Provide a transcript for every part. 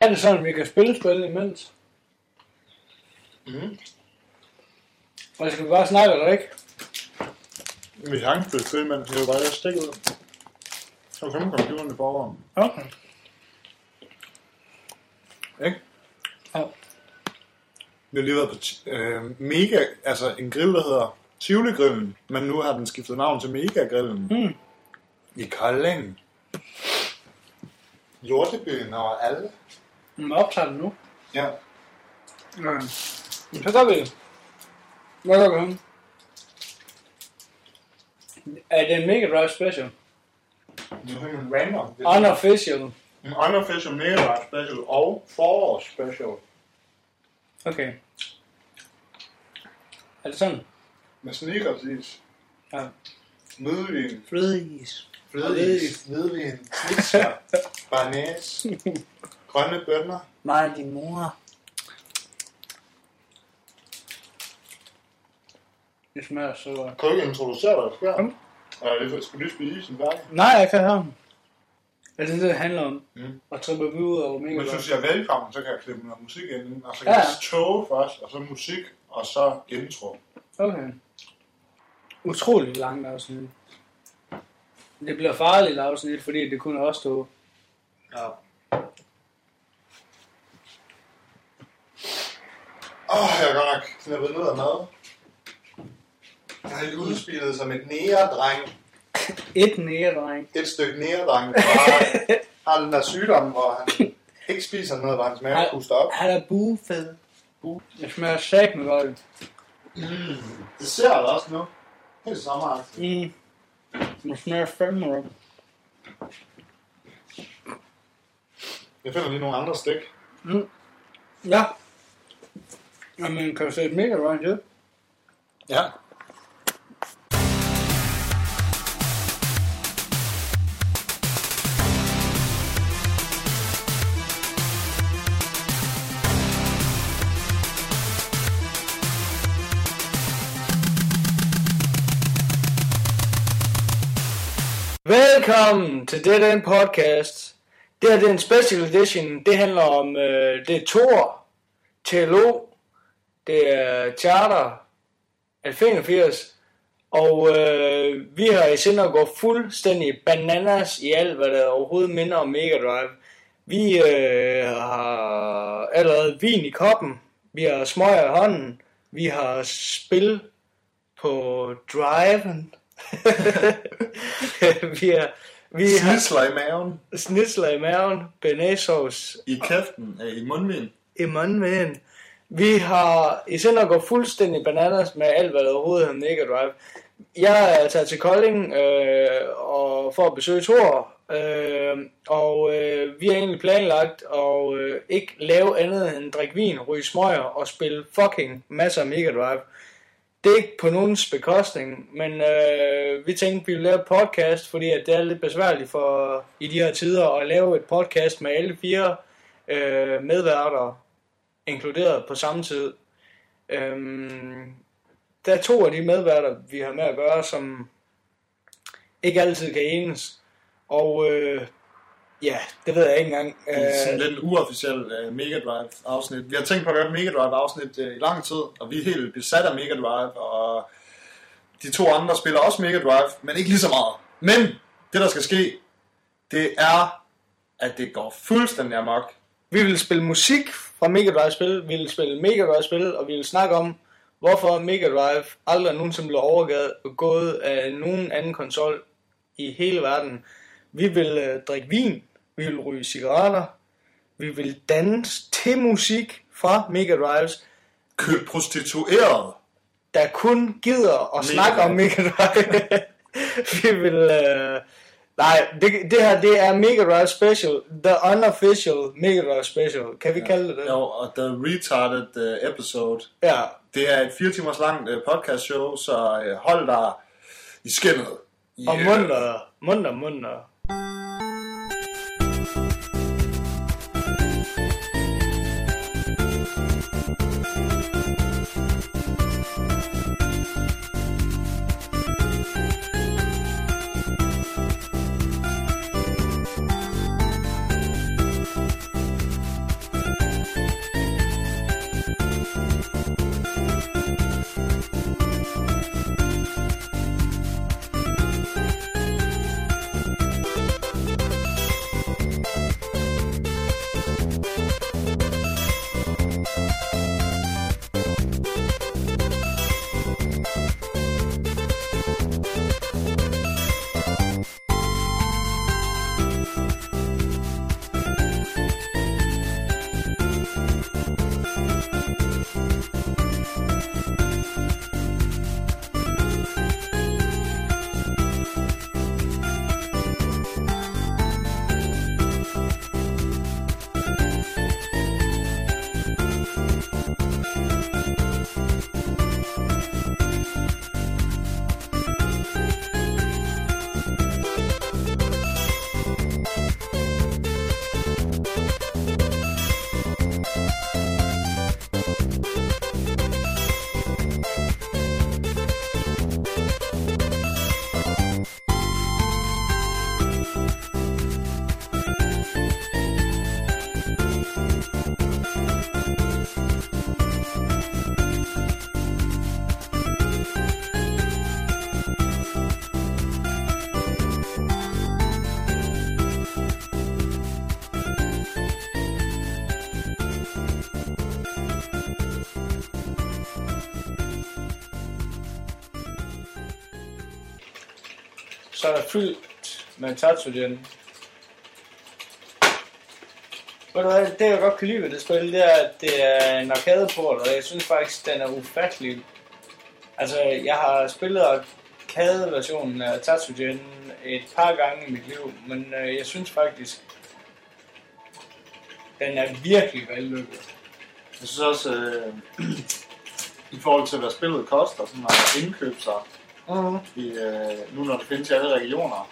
Er det sådan, at vi kan spille spil imens? Mm. Og skal vi bare snakke eller ikke? Vi har ikke spillet spil, men det er jo bare at stikke ud. Så kommer computeren i forvejen. Okay. Ikke? Ja. Vi har lige været på øh, Mega, altså en grill, der hedder Tivoli-grillen, men nu har den skiftet navn til Mega-grillen. Mm. I Kolding. Lortebyen over alle. Men optager den nu. Ja. Okay. Så gør vi det. Hvad gør vi hun? Er det en Mega Drive Special? Det er en random. Det er Unofficial. En unofficial Mega Drive special og forårs special. Okay. Er det sådan? Med sneakersis. Ja. Hvidvin. Flødeis. Flødeis. Hvidvin. Snitser. Barnæs. Grønne bønner. Nej, din mor. Det smager så godt. Kan du ikke introducere dig før? Kom. Ja, det skal du lige spise isen færdig. Nej, jeg kan høre dem. Er det det, det handler om? Mm. At trippe vi ud over Mega Men hvis jeg er velkommen, så kan jeg klippe noget musik ind, og så kan Ja, jeg tåge først, og så musik, og så intro. Okay. Utroligt langt afsnit. Det bliver farligt afsnit, fordi det kun er os to. Ja. Åh, oh, jeg er godt nok knippet ned af mad. Jeg helt udspillet som et næredreng. Et næredreng. Et stykke næredreng, der bare har den der sygdom, hvor han ikke spiser noget, hvor hans mave puster op. Han er buefed. Bu. Det smager sagt med godt. Det ser der også nu. Helt sommeragtigt. Mm. Det smager fandme godt. Jeg finder lige nogle andre stik. Ja. Jamen, kan du sætte Mega Drive til? Ja. Velkommen til det den podcast. Det her det er en special edition. Det handler om, øh, det er Thor, TLO, det er Charter, 85, og øh, vi har i sinde at gå fuldstændig bananas i alt, hvad der overhovedet minder om Mega Drive. Vi øh, har allerede vin i koppen, vi har smøger i hånden, vi har spil på driven. vi har, vi har Snitsler i maven. snitsler i maven, bearnaisesauce I kæften. I mundvind. i munden. Vi har i sinde at gå fuldstændig bananas med alt, hvad der overhovedet hedder Mega Drive. Jeg er taget til Kolding øh, og for at besøge Thor, øh, og øh, vi har egentlig planlagt at øh, ikke lave andet end drikke vin, ryge smøger og spille fucking masser af Mega Drive. Det er ikke på nogens bekostning, men øh, vi tænkte, vi ville lave et podcast, fordi at det er lidt besværligt for i de her tider at lave et podcast med alle fire øh, medværter inkluderet på samme tid. Øhm, der er to af de medværter, vi har med at gøre, som ikke altid kan enes. Og øh, ja, det ved jeg ikke engang. Det er sådan lidt en uofficiel uh, Mega Drive afsnit. Vi har tænkt på at lave et Mega Drive afsnit uh, i lang tid, og vi er helt besat af Mega Drive, og de to andre spiller også Mega Drive, men ikke lige så meget. Men det der skal ske, det er, at det går fuldstændig amok. vi vil spille musik fra Mega Drive spil, vi vil spille Mega Drive spil, og vi vil snakke om, hvorfor Mega Drive aldrig nogensinde blev overgået af nogen anden konsol i hele verden. Vi vil øh, drikke vin, vi vil ryge cigaretter, vi vil danse til musik fra Mega Drives, Køb prostitueret. der kun gider at Mega snakke om Mega Drive. vi vil... Øh, nej, det, det her det er Mega Drive Special, the unofficial Mega Drive Special. Kan vi kalde det det? Jo, og The Retarded uh, Episode. Ja, Det er et fire timers langt uh, podcast show, så uh, hold dig i skinnet. og munter, munter, munter. Fyldt med Tatsujin. Ved du hvad, det jeg godt kan lide ved det spil, det er, at det er en arcadeport, og jeg synes faktisk, den er ufattelig. Altså, jeg har spillet arcade-versionen af Tatsujin et par gange i mit liv, men øh, jeg synes faktisk, den er virkelig vellykket. Jeg synes også, øh, i forhold til hvad spillet koster, sådan at indkøbe sig, Mm. i, øh, nu når det findes i alle regioner,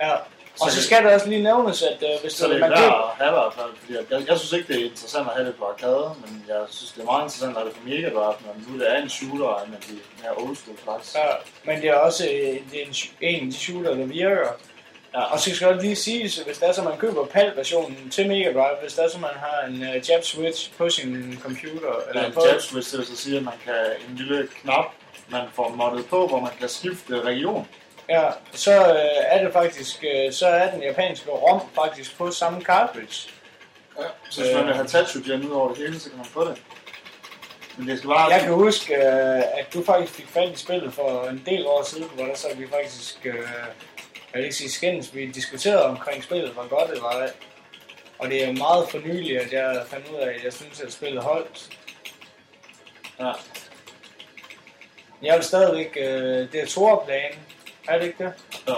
Ja. Og Så så det- skal der også lige nævnes, at øh, hvis så det er man værd køber, at have hvert fald. Fordi at jeg, jeg, synes ikke, det er interessant at have det på arcade, men jeg synes, det er meget interessant at have det på Mega Drive, når nu det er en shooter, en af de mere old school slags. Ja, men det er også øh, det er en, en af de shooter, der virker. Ja. Og så skal jeg lige sige, hvis det er så, man køber PAL-versionen til Mega Drive, hvis det er så, man har en uh, jab switch på sin computer, Eller eller en på, jab switch, det vil så sige, at man kan en lille knap, man får moddet på, hvor man kan skifte region. ja, så øh, er det faktisk, øh, så er den japanske ROM faktisk på samme cartridge. Ja. Så hvis man vil have Tatsugen ud over det hele, så kan man få det. Men det skal bare... Jeg kan huske, øh, at du faktisk fik fat i spillet for en del år siden, hvor der så vi faktisk, øh, jeg vil ikke sige skændes, vi diskuterede omkring spillet, hvor godt det var. Og det er meget for nylig, at jeg fandt ud af, at jeg synes, at spillet holdt. Ja. Jeg vil stadigvæk, øh, det er Torplan, er det ikke det? Ja.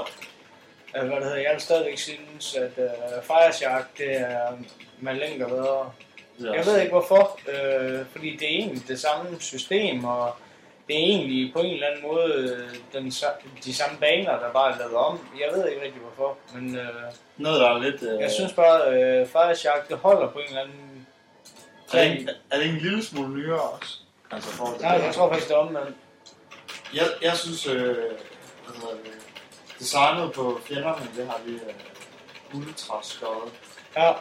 Øh, hvad det hedder, jeg vil stadigvæk synes, at øh, Fireshark, det er med længder bedre. Ja. Jeg ved ikke hvorfor, øh, fordi det er egentlig det samme system, og det er egentlig på en eller anden måde øh, den, de samme baner, der bare er lavet om. Jeg ved ikke rigtig hvorfor, men øh, Noget, der er lidt... Øh... jeg synes bare, øh, Fireshark, det holder på en eller anden... Er det, ikke, er det en lille smule nyere også? Altså, for Nej, jeg tror faktisk, det er om, men Jeg, jeg synes, øh, altså, øh, designet på fjenderne, det har vi øh, ultra skåret. ja.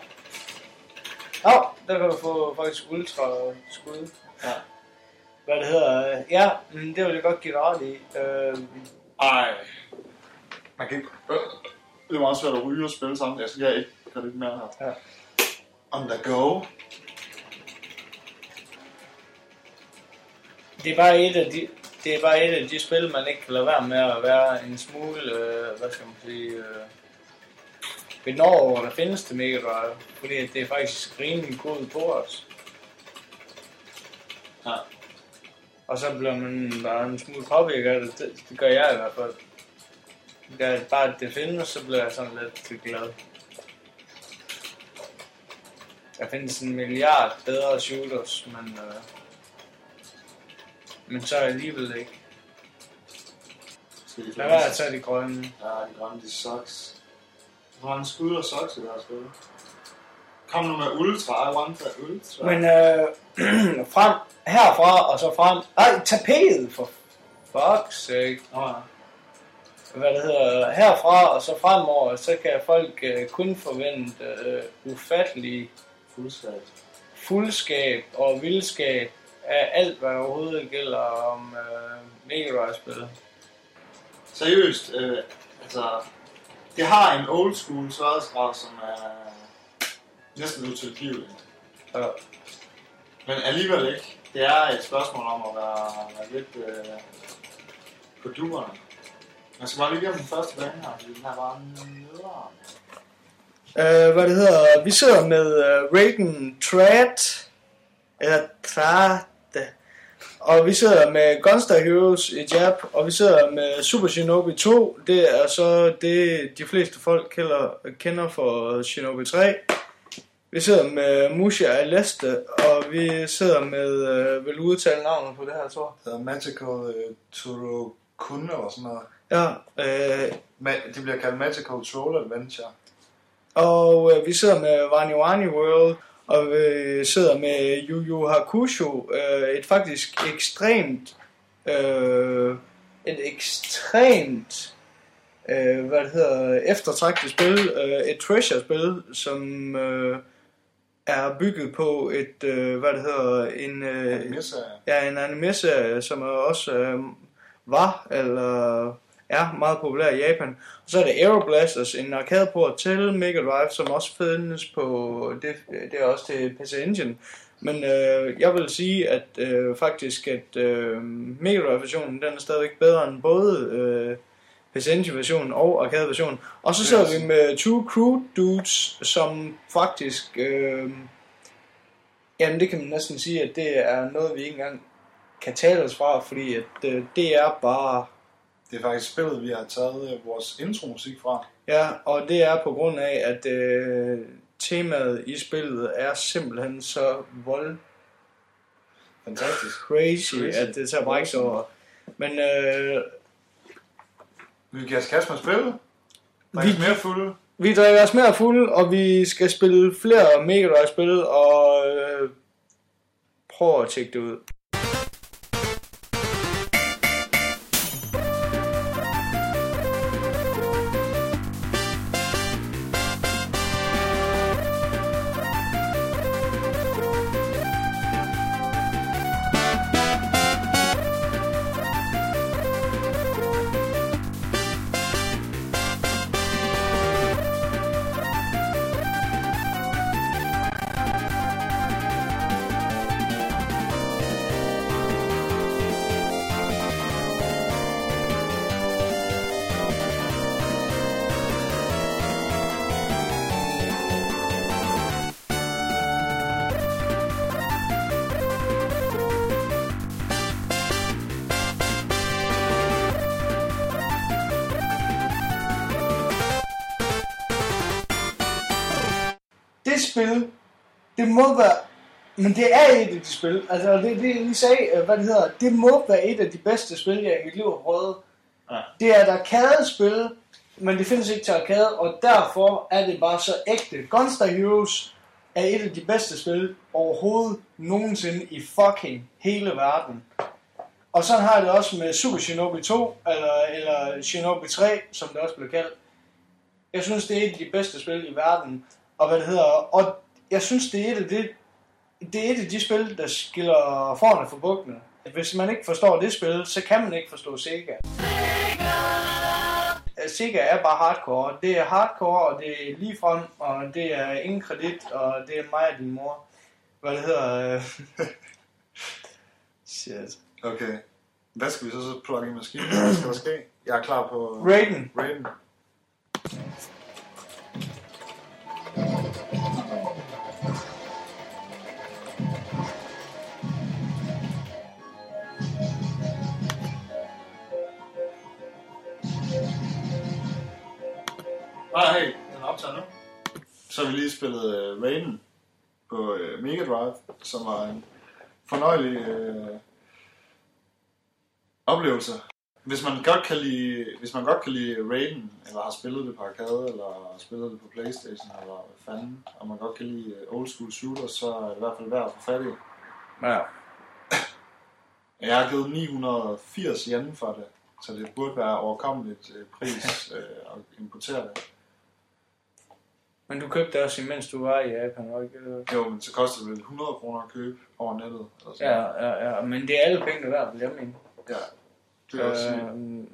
Ja, der kan du få faktisk ultra skud. Ja. Hvad det hedder, øh, ja, mm, det vil jeg godt give ret i. Øh, Ej. Man kan ikke... Øh, det er meget svært at ryge og spille sammen. Jeg skal ikke gøre lidt mere her. Ja. On the go. Det er bare et af de, det er bare et af de spil, man ikke kan lade være med at være en smule, øh, hvad skal man sige, øh, benår over, der findes til Mega Drive. Fordi det er faktisk rimelig god på os. Ja. Og så bliver man bare en smule påvirket af det. det. Det gør jeg i hvert fald. Da bare at det findes, så bliver jeg sådan lidt glad. Der findes en milliard bedre shooters, men, øh, men så alligevel ikke. Skal de Lad være at tage de grønne. Ja, de grønne, de sucks. Hvor mange skud og sucks i det her spil? Kom nu med ultra, I want the ultra. Men øh, frem, herfra og så frem. Ej, tapetet for fuck's sake. Nå, ja. Hvad det hedder, herfra og så fremover, så kan folk øh, kun forvente øh, ufattelig Fuldskab. fuldskab og vildskab af alt, hvad overhovedet gælder om øh, Mega Drive-spil. Seriøst, øh, altså, det har en old school sværhedsgrad, som er næsten utilgiveligt. Ja. Men alligevel ikke. Det er et spørgsmål om at være, være lidt øh, på duerne. Man skal bare lige igennem den første bane her, fordi den her var nederen. Øh, hvad det hedder, vi sidder med øh, Reagan Trad, eller Trad, og vi sidder med Gunstar Heroes i Jab, og vi sidder med Super Shinobi 2, det er så det, de fleste folk kender, kender for Shinobi 3. Vi sidder med Musha Aleste, og vi sidder med, øh, vil du udtale navnet på det her, tror Det hedder Magical uh, Turokun eller sådan noget. jeg? Ja, øh, Ma- det bliver kaldt Magical Troll Adventure. Og øh, vi sidder med Vani Vani World, og vi sidder med Yu Yu Hakusho, øh, et faktisk ekstremt, øh, et ekstremt, øh, hvad det hedder, eftertragtet spil, øh, et treasure-spil, som øh, er bygget på et, øh, hvad det hedder, en, øh, Anime-serie. ja, en anime som er også øh, var, eller er meget populær i Japan. Og så er det Aeroblasters, en arcade-port til Mega Drive, som også findes på, det, det er også til PC Engine. Men øh, jeg vil sige, at øh, faktisk, at øh, Mega Drive-versionen, den er stadigvæk bedre end både øh, PC Engine-versionen og arcade-versionen. Og så sidder Yes. vi med Two Crew Dudes, som faktisk... Øh, jamen, det kan man næsten sige, at det er noget, vi ikke engang kan tale os fra, fordi at, øh, det er bare... Det er faktisk spillet, vi har taget øh, vores intromusik fra. Ja, og det er på grund af, at øh, temaet i spillet er simpelthen så vold Fantastisk. crazy, Crazy. at det tager bræks over. Men øh, Vi kan kaste med spillet. Der er Vi- ikke mere fulde. vi drikker os mere fuld, og vi skal spille flere Mega Drive-spil, og øh, prøve at tjekke det ud. men det er et af de spil, altså det, det vi sagde, øh, hvad det hedder, det må være et af de bedste spil, jeg i mit liv har prøvet. Ja. Det er et arcade-spil, men det findes ikke til arcade, og derfor er det bare så ægte. Gunstar Heroes er et af de bedste spil overhovedet nogensinde i fucking hele verden. Og sådan har jeg det også med Super Shinobi 2, eller, eller Shinobi 3, som det også blev kaldt. Jeg synes, det er et af de bedste spil i verden. Og hvad det hedder, og jeg synes, det er et af de, det er et af de spil, der skiller forne for bukkene. Hvis man ikke forstår det spil, så kan man ikke forstå Sega. Sega er bare hardcore. Det er hardcore, og det er lige frem, og det er ingen kredit, og det er mig og din mor. Hvad det hedder... øh, Shit. Okay. Hvad skal vi så, så plukke i maskinen? Hvad skal der ske? Jeg er klar på Raiden. Raiden. Vi lige spillet uh, Raiden på uh, Mega Drive, som var en fornøjelig uh, oplevelse. Hvis man godt kan lide, hvis man godt kan lide Raiden, eller har spillet det på arcade, eller har spillet det på Playstation, eller hvad fanden, og man godt kan lide øh, old school shooters, så er det i hvert fald værd at få fat i. Ja. Jeg har givet 980 yen for det, så det burde være overkommeligt øh, pris øh, at importere det. Men du købte det også, imens du var i Japan, var ikke? Jo, men så koster det vel 100 kroner at købe over nettet. Eller sådan. Ja, ja, ja. Men det er alle pengene værd, vil jeg mene. ja. Det er også sige. Øhm,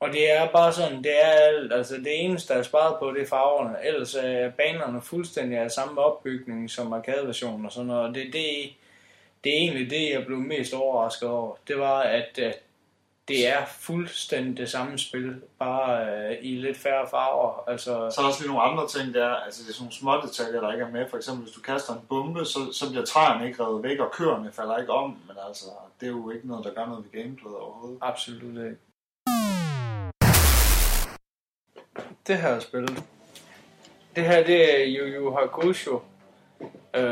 og det er bare sådan, det er alt, altså det eneste, der er sparet på, det er farverne. Ellers er banerne fuldstændig af samme opbygning som arcade-versionen og sådan noget. Og det, det, det er egentlig det, jeg blev mest overrasket over. Det var, at, at det er fuldstændig det samme spil, bare øh, i lidt færre farver. Altså, Så er der også lige nogle andre ting der, altså det er sådan nogle små detaljer, der ikke er med. For eksempel, hvis du kaster en bombe, så, så bliver træerne ikke revet væk, og køerne falder ikke om. Men altså, det er jo ikke noget, der gør noget ved gameplayet overhovedet. Absolut ikke. Det her spil. Det her, det er Yu Yu Hakusho. Øh,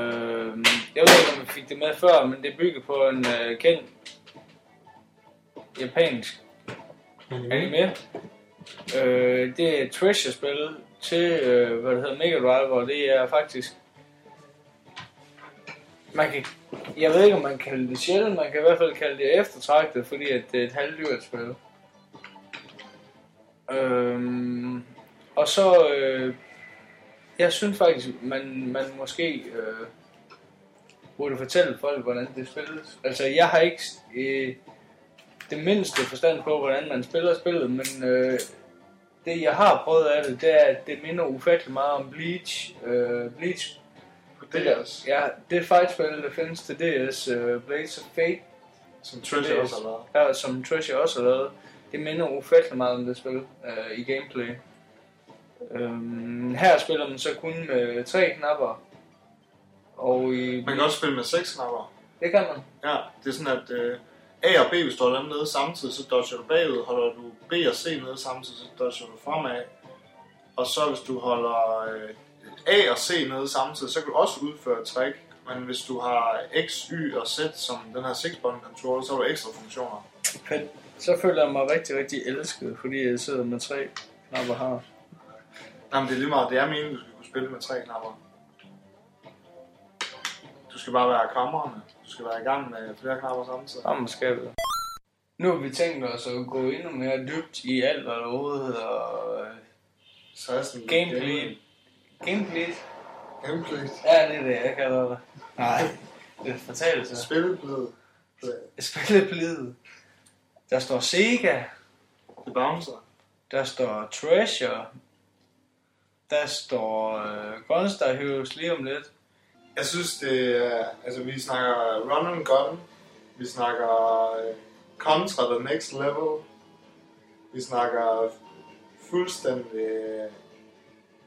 jeg ved ikke, om jeg fik det med før, men det bygger på en øh, kendt japansk anime. Øh, det er treasure-spil til, øh, hvad det hedder, Mega Drive, og det er faktisk... Man kan, jeg ved ikke, om man kan kalde det sjældent, man kan i hvert fald kalde det eftertragtet, fordi at det er et halvdyrt spil. Øhm, og så, øh, jeg synes faktisk, man, man måske øh, burde fortælle folk, hvordan det spilles. Altså, jeg har ikke øh, det mindste forstand på, hvordan man spiller spillet, men øh, det, jeg har prøvet af det, det er, at det minder ufattelig meget om Bleach. Øh, Bleach, På DS, ja, det fightspil, der findes til DS, øh, Blades of Fate, som Treasure også har lavet. her, som Treasure også har lavet, det minder ufattelig meget om det spil øh, i gameplay. Øhm, her spiller man så kun med tre knapper, og i... Man kan også spille med seks knapper. Det kan man. Ja, det er sådan, at øh, A og B, hvis du holder dem nede samtidig, så dodger du bagud. Holder du B og C nede samtidig, så dodger du fremad. Og så hvis du holder øh, A og C nede samtidig, så kan du også udføre et trick. Men hvis du har X, Y og Z som den her 6-button controller, så har du ekstra funktioner. Fedt. Så føler jeg mig rigtig, rigtig elsket, fordi jeg sidder med tre knapper her. Nej, men det er lige meget. Det er meningen, du skal kunne spille med tre knapper. Du skal bare være i kammererne. Du skal være i gang med flere knapper samtidig. Sammen skabet. Nu har vi tænkt os at gå endnu mere dybt i alt, hvad der overhovedet hedder øh, 16 gameplay. Gameplay? Gameplay. Ja, det er det, jeg kalder det. Nej, det er fortalelse. Spillet. Spilleplid. Der står Sega. Det bouncer. Der står Treasure. Der står øh, Gunstar Heroes lige om lidt. Jeg synes, det er... Altså, vi snakker run and gun. Vi snakker øh, Contra the next level. Vi snakker fuldstændig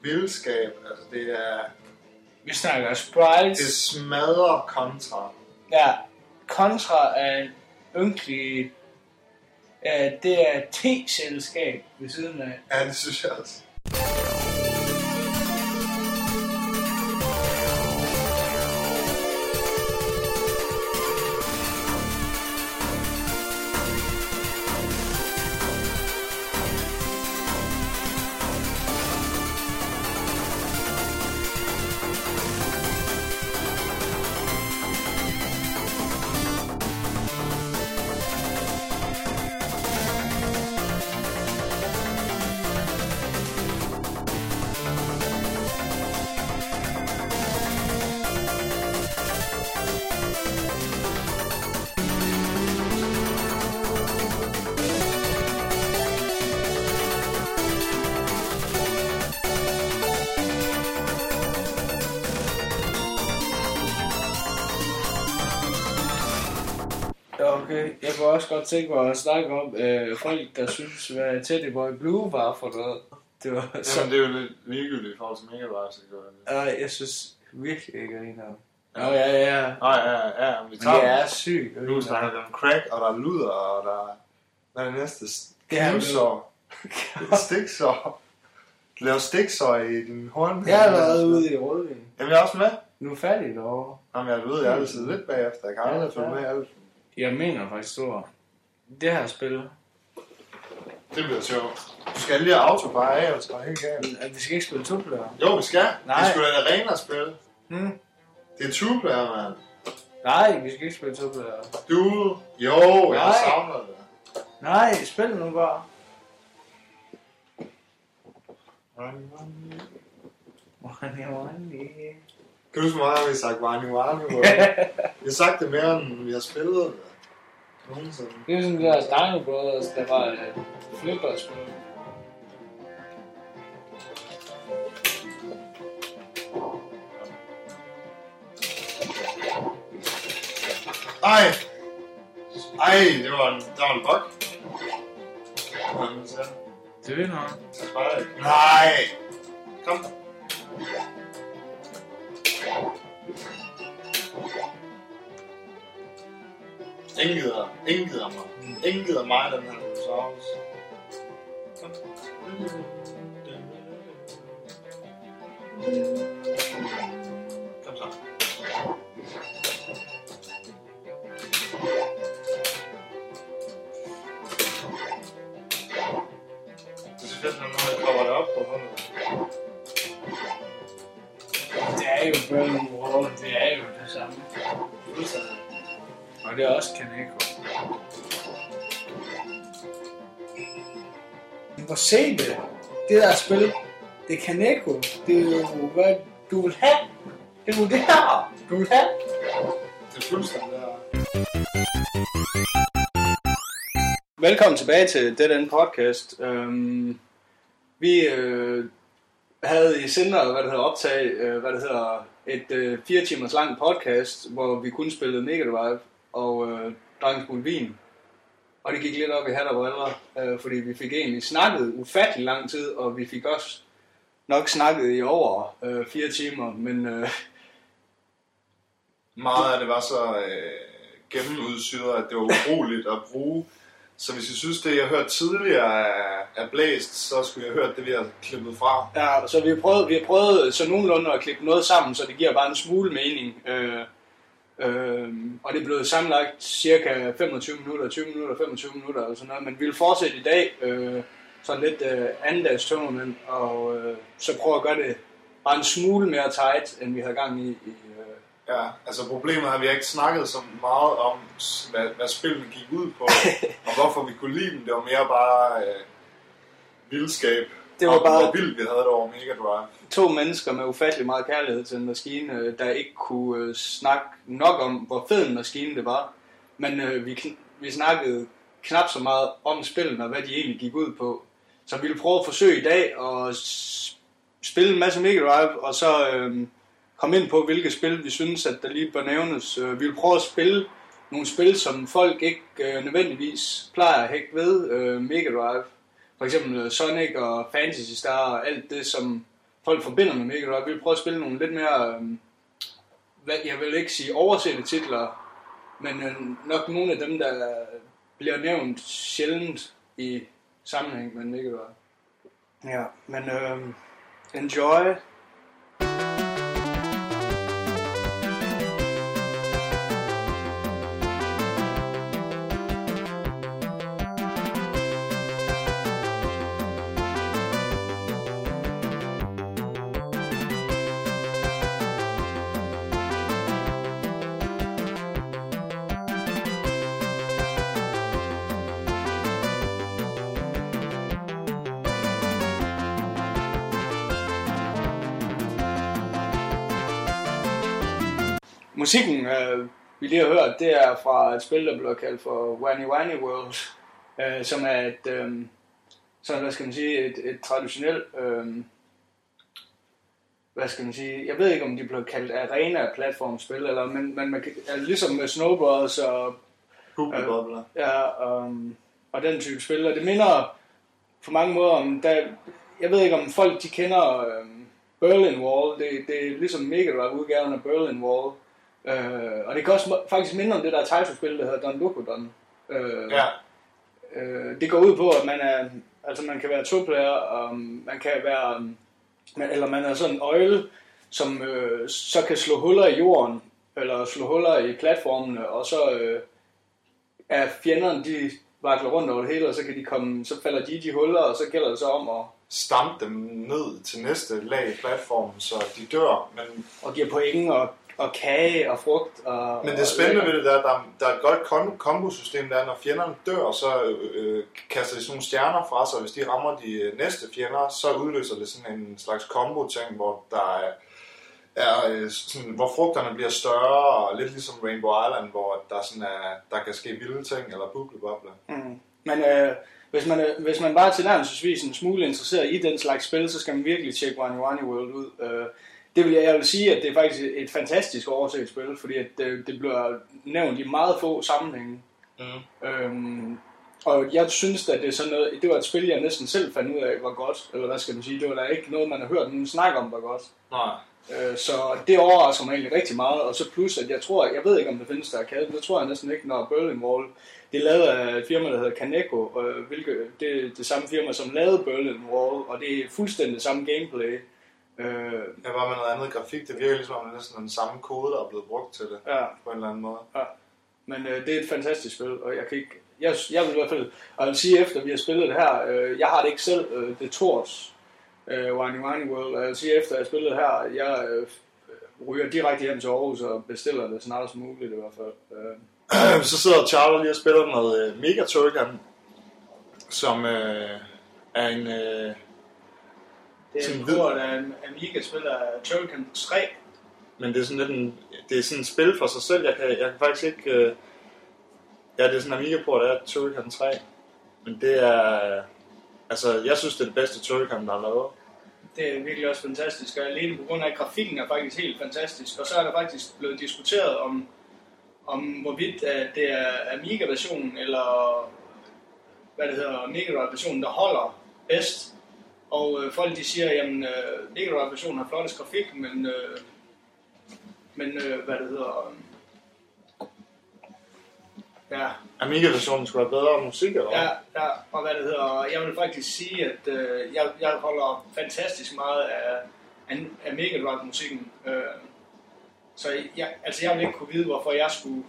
vildskab. Altså, det er... Vi snakker sprites. Det smadrer Contra. Ja, Contra er en ynkelig... Ja, det er T-selskab ved siden af. Ja, det synes jeg også. Tænke mig at snakke om øh, folk, der synes, hvad Teddy Boy Blue var for noget. Det var så... Jamen, det er jo lidt ligegyldigt i forhold til Mega så det. Nej, jeg synes virkelig ikke, at en af. Nå, ja, ja. Nej, ja, ja, ja, men vi tager det er sygt. Nu snakker vi om crack, og der er luder, og der er... Hvad er det næste? Knivsår. Stiksår. Laver stiksår i din horn. Jeg er allerede ude i rødvin. Jamen, jeg er også med. Nu er færdig derovre. Jamen, jeg ved, jeg er altid lidt bagefter. Jeg kan aldrig følge med alt. Jeg mener faktisk, du det her spil. Det bliver sjovt. Du skal lige have autobar af, og trække helt galt. Vi skal ikke spille to player. Jo, vi skal. Nej. Det skulle da en arena-spil. Hmm? Det er two-player, mand. Nej, vi skal ikke spille to player. Du. Jo, jeg Nej. savner det. Nej, spil nu bare. Money, money. Kan du huske, hvor meget vi har sagt Wani Wani? Vi har sagt det mere, end vi har spillet det. Nogensinde. Det er sådan det der Dino Brothers, der var et flipperspil. Ej! Ej, det var en, der var en bug. Det er sparer jeg. Nej! Kom. Ingen gider, ingen gider mig. Ingen gider mig, den her dinosaurus. Kom. Kom så. Det er så fedt, når man kommer det op på hånden. Det er jo Burning Wall, det er jo det samme. Fuldstændig. Og det er også Kaneko. Hvor se det. Det der spil Det er Kaneko. Det er jo, hvad du vil have. Det er jo det her, du vil have. Det er fuldstændig der. Velkommen tilbage til Dead End Podcast. Um, vi øh, havde i Sindre, hvad det hedder, optag, øh, hvad det hedder, et øh, fire timers lang podcast, hvor vi kun spillede Mega Drive og øh, drak en smule vin. Og det gik lidt op i hat og briller, øh, fordi vi fik egentlig snakket ufattelig lang tid, og vi fik også nok snakket i over øh, fire timer, men øh, Meget af det var så øh, gennemudsyret, at det var ubrugeligt at bruge. Så hvis I synes, det jeg har hørt tidligere er, er blæst, så skulle jeg have hørt det, vi har klippet fra. Ja, så vi har prøvet, vi har prøvet så nogenlunde at klippe noget sammen, så det giver bare en smule mening. Øh, øh, og det blevet sammenlagt cirka 25 minutter, 20 minutter, 25 minutter eller sådan noget. Men vi vil fortsætte i dag, øh, sådan lidt øh, andendags tournament, og øh, så prøve at gøre det bare en smule mere tight, end vi havde gang i. i øh, Ja, altså problemet at vi har ikke snakket så meget om, hvad, hvad spillene gik ud på, og hvorfor vi kunne lide dem. Det var mere bare øh, vildskab. Det var om, bare- Hvor vildt vi havde det over Mega Drive. to mennesker med ufattelig meget kærlighed til en maskine, øh, der ikke kunne øh, snakke nok om, hvor fed en maskine det var. Men øh, vi, vi snakkede knap så meget om spillene og hvad de egentlig gik ud på. Så vi vil prøve at forsøge i dag at spille en masse Mega Drive, og så øh, komme ind på, hvilke spil vi synes, at der lige bør nævnes. Øh, vi vil prøve at spille nogle spil, som folk ikke øh, nødvendigvis plejer at hække ved øh, Mega Drive. For eksempel øh, Sonic og Fantasy Star og alt det, som folk forbinder med Mega Drive. Vi vil prøve at spille nogle lidt mere, øh, hvad, jeg vil ikke sige oversette titler, men øh, nok nogle af dem, der bliver nævnt sjældent i sammenhæng med Mega Drive. Ja, men øh, enjoy. Musikken, øh, vi lige har hørt, det er fra et spil, der bliver kaldt for Wani Wani World, øh, som er et, øh, sådan, hvad skal man sige, et, et traditionelt, øh, hvad skal man sige, jeg ved ikke, om de bliver kaldt arena-platformspil, eller, men, men man kan, altså, ligesom med Snow Bros. og Bubble Ja, um, og den type spil. Og det minder på mange måder om, der, jeg ved ikke om folk de kender um, Berlin Wall. Det, det er ligesom Mega Drive udgaven af Berlin Wall. Uh, og det kan også faktisk minde om det der title-spil, der hedder Don Loco Don. Uh, Ja, Øh, det går ud på, at man er, altså man kan være to-player, og man kan være, man- eller man er sådan en øjle, som øh, så kan slå huller i jorden, eller slå huller i platformene, og så øh, er fjenderne, de vakler rundt over det hele, og så kan de komme, så falder de i de huller, og så gælder det så om at, stampe dem ned til næste lag i platformen, så de dør. Men, at give point og, og kage og frugt. Og, men det spændende ved det der, der, der er et godt kom- kombosystem, der er, når fjenderne dør, så øh, kaster de sådan nogle stjerner fra sig, og hvis de rammer de øh, næste fjender, så udløser det sådan en slags kombo-ting, hvor der er, er øh, sådan, hvor frugterne bliver større, og lidt ligesom Rainbow Island, hvor der, sådan er, der kan ske vilde ting, eller bublebobler. Mm. Men øh, hvis, man, øh, hvis man bare tilnærmelsesvis en smule interesseret i den slags spil, så skal man virkelig tjekke Wani Wani World ud. Øh, det vil jeg, jeg vil sige, at det er faktisk et fantastisk overset spil, fordi at det, det bliver nævnt i meget få sammenhænge. Mm. Øhm, og jeg synes, at det, er sådan noget, det var et spil, jeg næsten selv fandt ud af var godt. Eller hvad skal man sige, det var da ikke noget, man har hørt nogen snakke om var godt. Nej. Øh, så det overrasker mig egentlig rigtig meget, og så plus, at jeg tror, jeg ved ikke, om det findes der arcade, det tror jeg næsten ikke, når Berlin Wall, det er lavet af et firma, der hedder Kaneko, øh, hvilket, det er det samme firma, som lavede Berlin Wall, og det er fuldstændig samme gameplay. Øh, Jeg var med noget andet grafik, det virker ligesom, om det er næsten den samme kode, der er blevet brugt til det, ja, på en eller anden måde. men øh, det er et fantastisk spil, og jeg kan ikke, jeg, jeg vil i hvert fald, og jeg vil sige efter vi har spillet det her, øh, jeg har det ikke selv, øh, det er Thors, øh, Winding Winding World, og jeg vil sige efter jeg har spillet her, jeg øh, ryger direkte hjem til Aarhus og bestiller det snart som muligt i hvert fald. Øh, så sidder Charlie lige og spiller noget uh, Mega Turrican, som uh, er en uh, Det er en kort af Amiga spiller Turrican 3. Men det er sådan lidt en, det er sådan et spil for sig selv. Jeg kan, jeg kan faktisk ikke... Øh, ja, det er sådan en Amiga-port af Turrican 3. Men det er... Altså, jeg synes, det er det bedste Turrican, der er lavet. Det er virkelig også fantastisk, og alene på grund af, at grafikken er faktisk helt fantastisk. Og så er der faktisk blevet diskuteret om, om hvorvidt at det er Amiga-versionen eller hvad det hedder, Mega Drive-versionen, der holder bedst. Og øh, folk de siger, at øh, Mega Drive-versionen har flottest grafik, men, øh, men øh, hvad det hedder... Ja, Amiga-versionen skulle have bedre musik, eller? Ja, ja, og hvad det hedder, jeg vil faktisk sige, at øh, jeg, jeg holder fantastisk meget af, af, af Mega Drive musikken. Øh, så jeg, altså jeg vil ikke kunne vide, hvorfor jeg skulle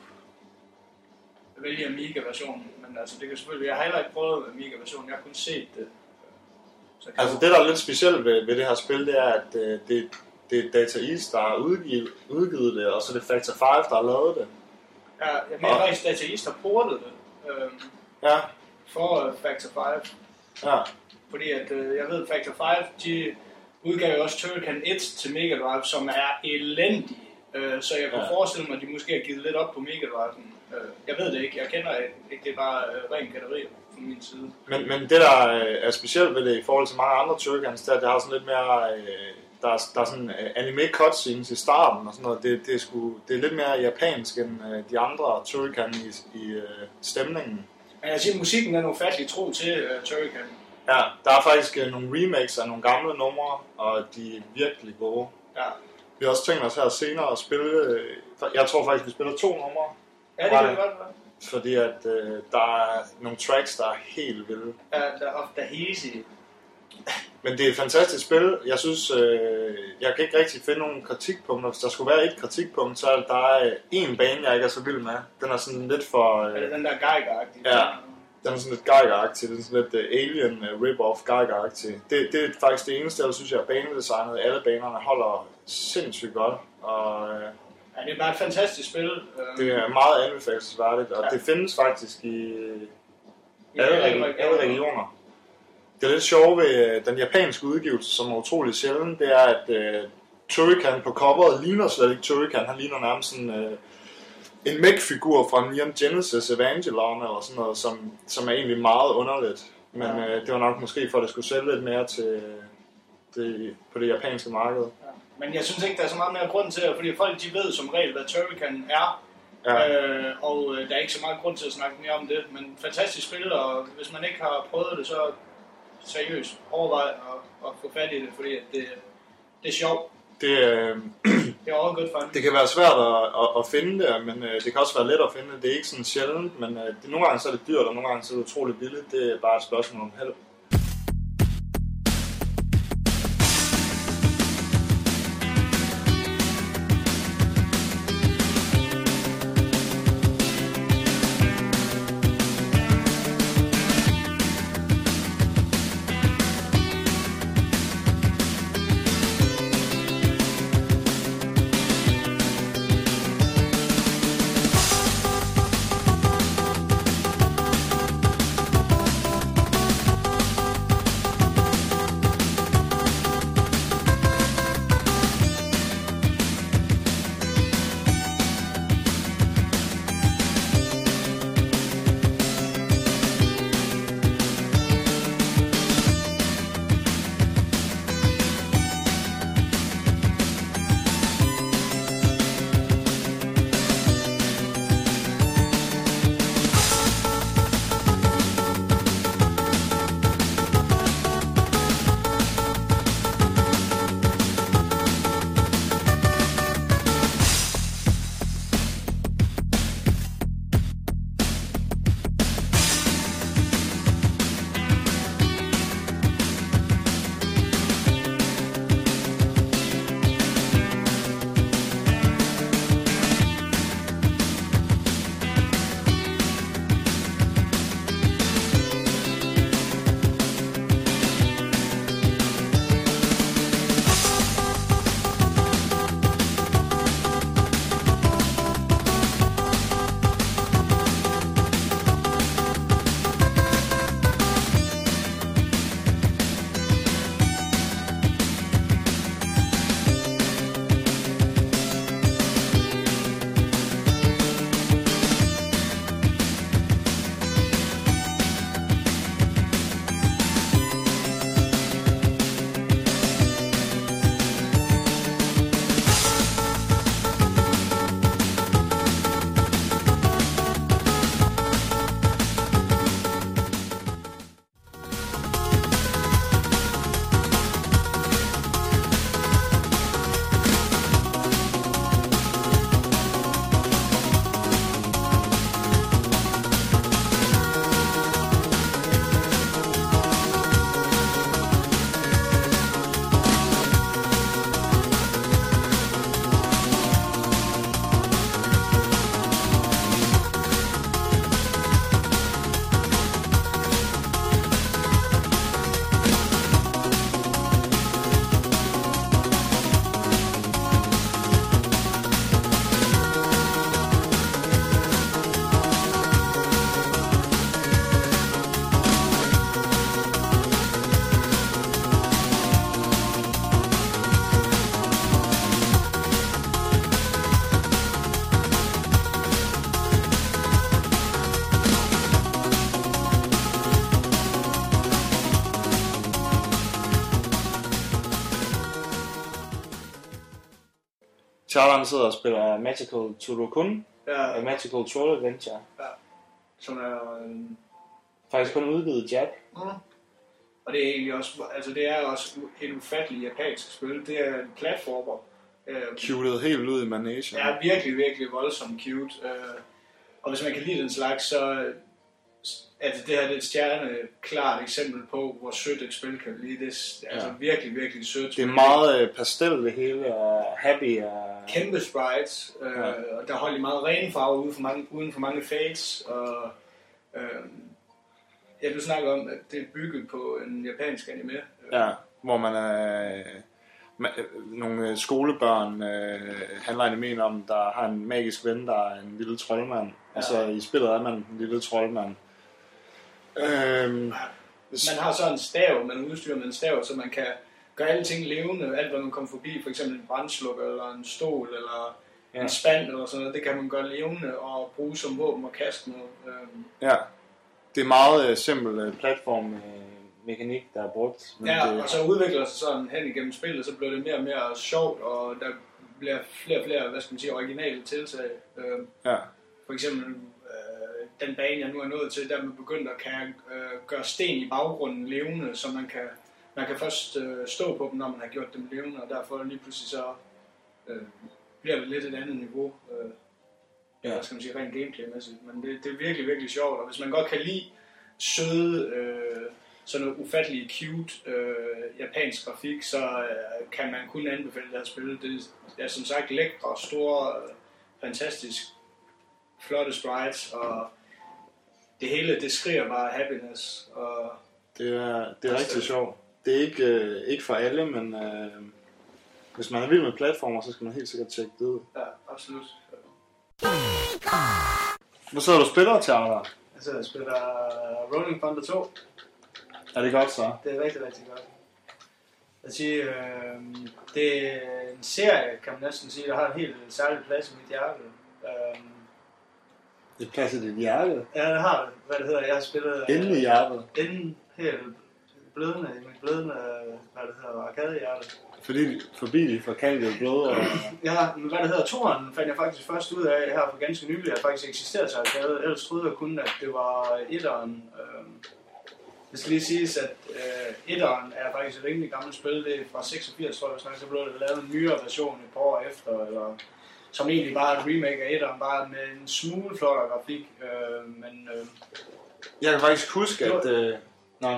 vælge Amiga-versionen, men altså det kan selvfølgelig, jeg har heller ikke prøvet Amiga-versionen, jeg har kun set det. Kan Altså det, der er lidt specielt ved, ved det her spil, det er, at øh, det, det er Data East, der har udgivet, udgivet det, og så er det Factor 5, der har lavet det. ja, jeg mener Og- faktisk, at Data East har portet det øh, Ja, for øh, Factor 5. ja. Fordi at, øh, jeg ved, Factor 5, de udgav jo også Turrican 1 til Mega Drive, som er elendig. Øh, så jeg kunne Ja. forestille mig, at de måske har givet lidt op på Mega Drive'en. Øh, jeg ved det ikke, jeg kender ikke, det er bare øh, ren katteri fra min side. Men, men det, der øh, er specielt ved det i forhold til mange andre Turricans, det er, at det har sådan lidt mere... Øh, der, er, der er sådan øh, anime cutscenes i starten og sådan noget. Det, det, er, sgu, det er lidt mere japansk end øh, de andre Turrican i, i øh, stemningen. Men jeg siger, musikken er ufattelig tro til uh, Turrican. Ja, der er faktisk øh, nogle remakes af nogle gamle numre, og de er virkelig gode. Ja. Vi har også tænkt os her senere at spille... Øh, jeg tror faktisk, vi spiller to numre, ja, det kan det? godt være. fordi at øh, der er nogle tracks, der er helt vilde. Ja, der er ofte Hazy. Men det er et fantastisk spil. Jeg synes, øh, jeg kan ikke rigtig finde nogle kritikpunkter. Hvis der skulle være et kritikpunkt, så er der er en bane, jeg ikke er så vild med. Den er sådan lidt for... Er det Øh, den der Geiger-agtige? Ja. den er sådan lidt Geiger-agtig. Den er sådan lidt uh, alien uh, rip-off Geiger-agtig. Det, det er faktisk det eneste, jeg synes, jeg er banedesignet. Alle banerne holder sindssygt godt. Og øh, Ja, det er bare et fantastisk spil. Øh, det er meget anbefalesværdigt. Og Ja. det findes faktisk i alle, alle regi- alle regioner. Det er lidt sjovt ved øh, den japanske udgivelse, som er utrolig sjælden, det er, at uh, Turrican på coveret ligner slet ikke Turrican. Han ligner nærmest sådan, uh, en mech-figur fra Neon Genesis Evangelion eller sådan noget, som, som er egentlig meget underligt. Men Ja. uh, det var nok måske for, at det skulle sælge lidt mere til det, på det japanske marked. Ja. Men jeg synes ikke, der er så meget mere grund til det, fordi folk de ved som regel, hvad Turrican er. Ja. Øh, og øh, der er ikke så meget grund til at snakke mere om det. Men fantastisk spil, og hvis man ikke har prøvet det, så seriøst overvej at, at få fat i det, fordi at det, det er sjovt. Det, øh, Det er all good fun. det kan være svært at, at, at finde det, men øh, det kan også være let at finde det. Det er ikke sådan sjældent, men øh, det, nogle gange så er det dyrt, og nogle gange så er det utroligt billigt. Det er bare et spørgsmål om held. Charlotte sidder og spiller Magical Turokun, Ja, og Magical Troll Adventure. som er... Øh, Faktisk kun udvidet jab. Mm. Og det er egentlig også, altså det er også et ufatteligt japansk spil. Det er en platformer. Øh, Cuted helt ud i managen. er virkelig, virkelig voldsomt cute. Øh, og hvis man kan lide den slags, så altså det her det er et stjerne klart eksempel på, hvor sødt et spil kan blive. Det er altså Ja. virkelig, virkelig sødt. Det er meget øh, pastel det hele, og happy og... kæmpe sprites, øh, Ja. og der holder de meget rene farver uden for mange, uden for mange fades, og øh, jeg vil snakke om, at det er bygget på en japansk anime. Øh, Ja, hvor man er... ma- nogle øh, skolebørn øh, handler animen om, der har en magisk ven, der er en lille troldmand. Og så i spillet er man en lille troldmand. Øhm, Man har så en stav, man udstyrer med en stav, så man kan gøre alting levende, alt hvad man kommer forbi, for eksempel en brandslukker, eller en stol, eller ja. En spand, eller sådan noget, det kan man gøre levende og bruge som våben og kaste med. Øhm, ja, det er meget øh, simpelt. øh, platform øh, mekanik, der er brugt. Men Ja, det, og så udvikler sig sådan hen igennem spillet, så bliver det mere og mere sjovt, og der bliver flere og flere, hvad skal man sige, originale tiltag. Øh, Ja, for eksempel den bane, jeg nu er nået til, der er man begyndt at kan øh, gøre sten i baggrunden levende, så man kan, man kan først øh, stå på dem, når man har gjort dem levende, og derfor lige pludselig så øh, bliver det lidt et andet niveau. Øh, ja. Ja. Hvad skal man sige, rent gameplaymæssigt. Men det, det er virkelig, virkelig sjovt, og hvis man godt kan lide søde, øh, sådan noget ufattelig cute øh, japansk grafik, så øh, kan man kun anbefale det her spil. Det er som sagt lækre, store, øh, fantastisk flotte sprites, og det hele, det skriger bare happiness. Og det er, det er rigtig sjovt. Det er ikke, øh, ikke for alle, men øh, hvis man er vild med platformer, så skal man helt sikkert tjekke det ud. ja, absolut. Hvad sidder du og spiller til, Arne? Jeg sidder og spiller Rolling Thunder 2. Er det godt så? Det er rigtig, rigtig godt. Jeg siger, øh, det er en serie, kan man næsten sige, der har en helt særlig plads i mit hjerte. Øh, det i dit hjerte. ja, det har det. Hvad det hedder, jeg har spillet... øh, Inde i hjertet. Inden helt blødende, i mit blødende, hvad det hedder, arkadehjerte. Fordi, Forbi de forkaldede blod og... Ja, men hvad det hedder, toren fandt jeg faktisk først ud af her for ganske nylig, at faktisk eksisterer til arkade. Ellers troede jeg kun, at det var etteren. Øh, det skal lige siges, at øh, etteren er faktisk et rimelig gammelt spil. Det er fra 86, tror jeg, så blev der lavet en nyere version et par år efter, eller som egentlig bare er et remake af etteren, bare med en smule flottere grafik. Øh, men øh, jeg kan faktisk huske, at... Øh, Nå,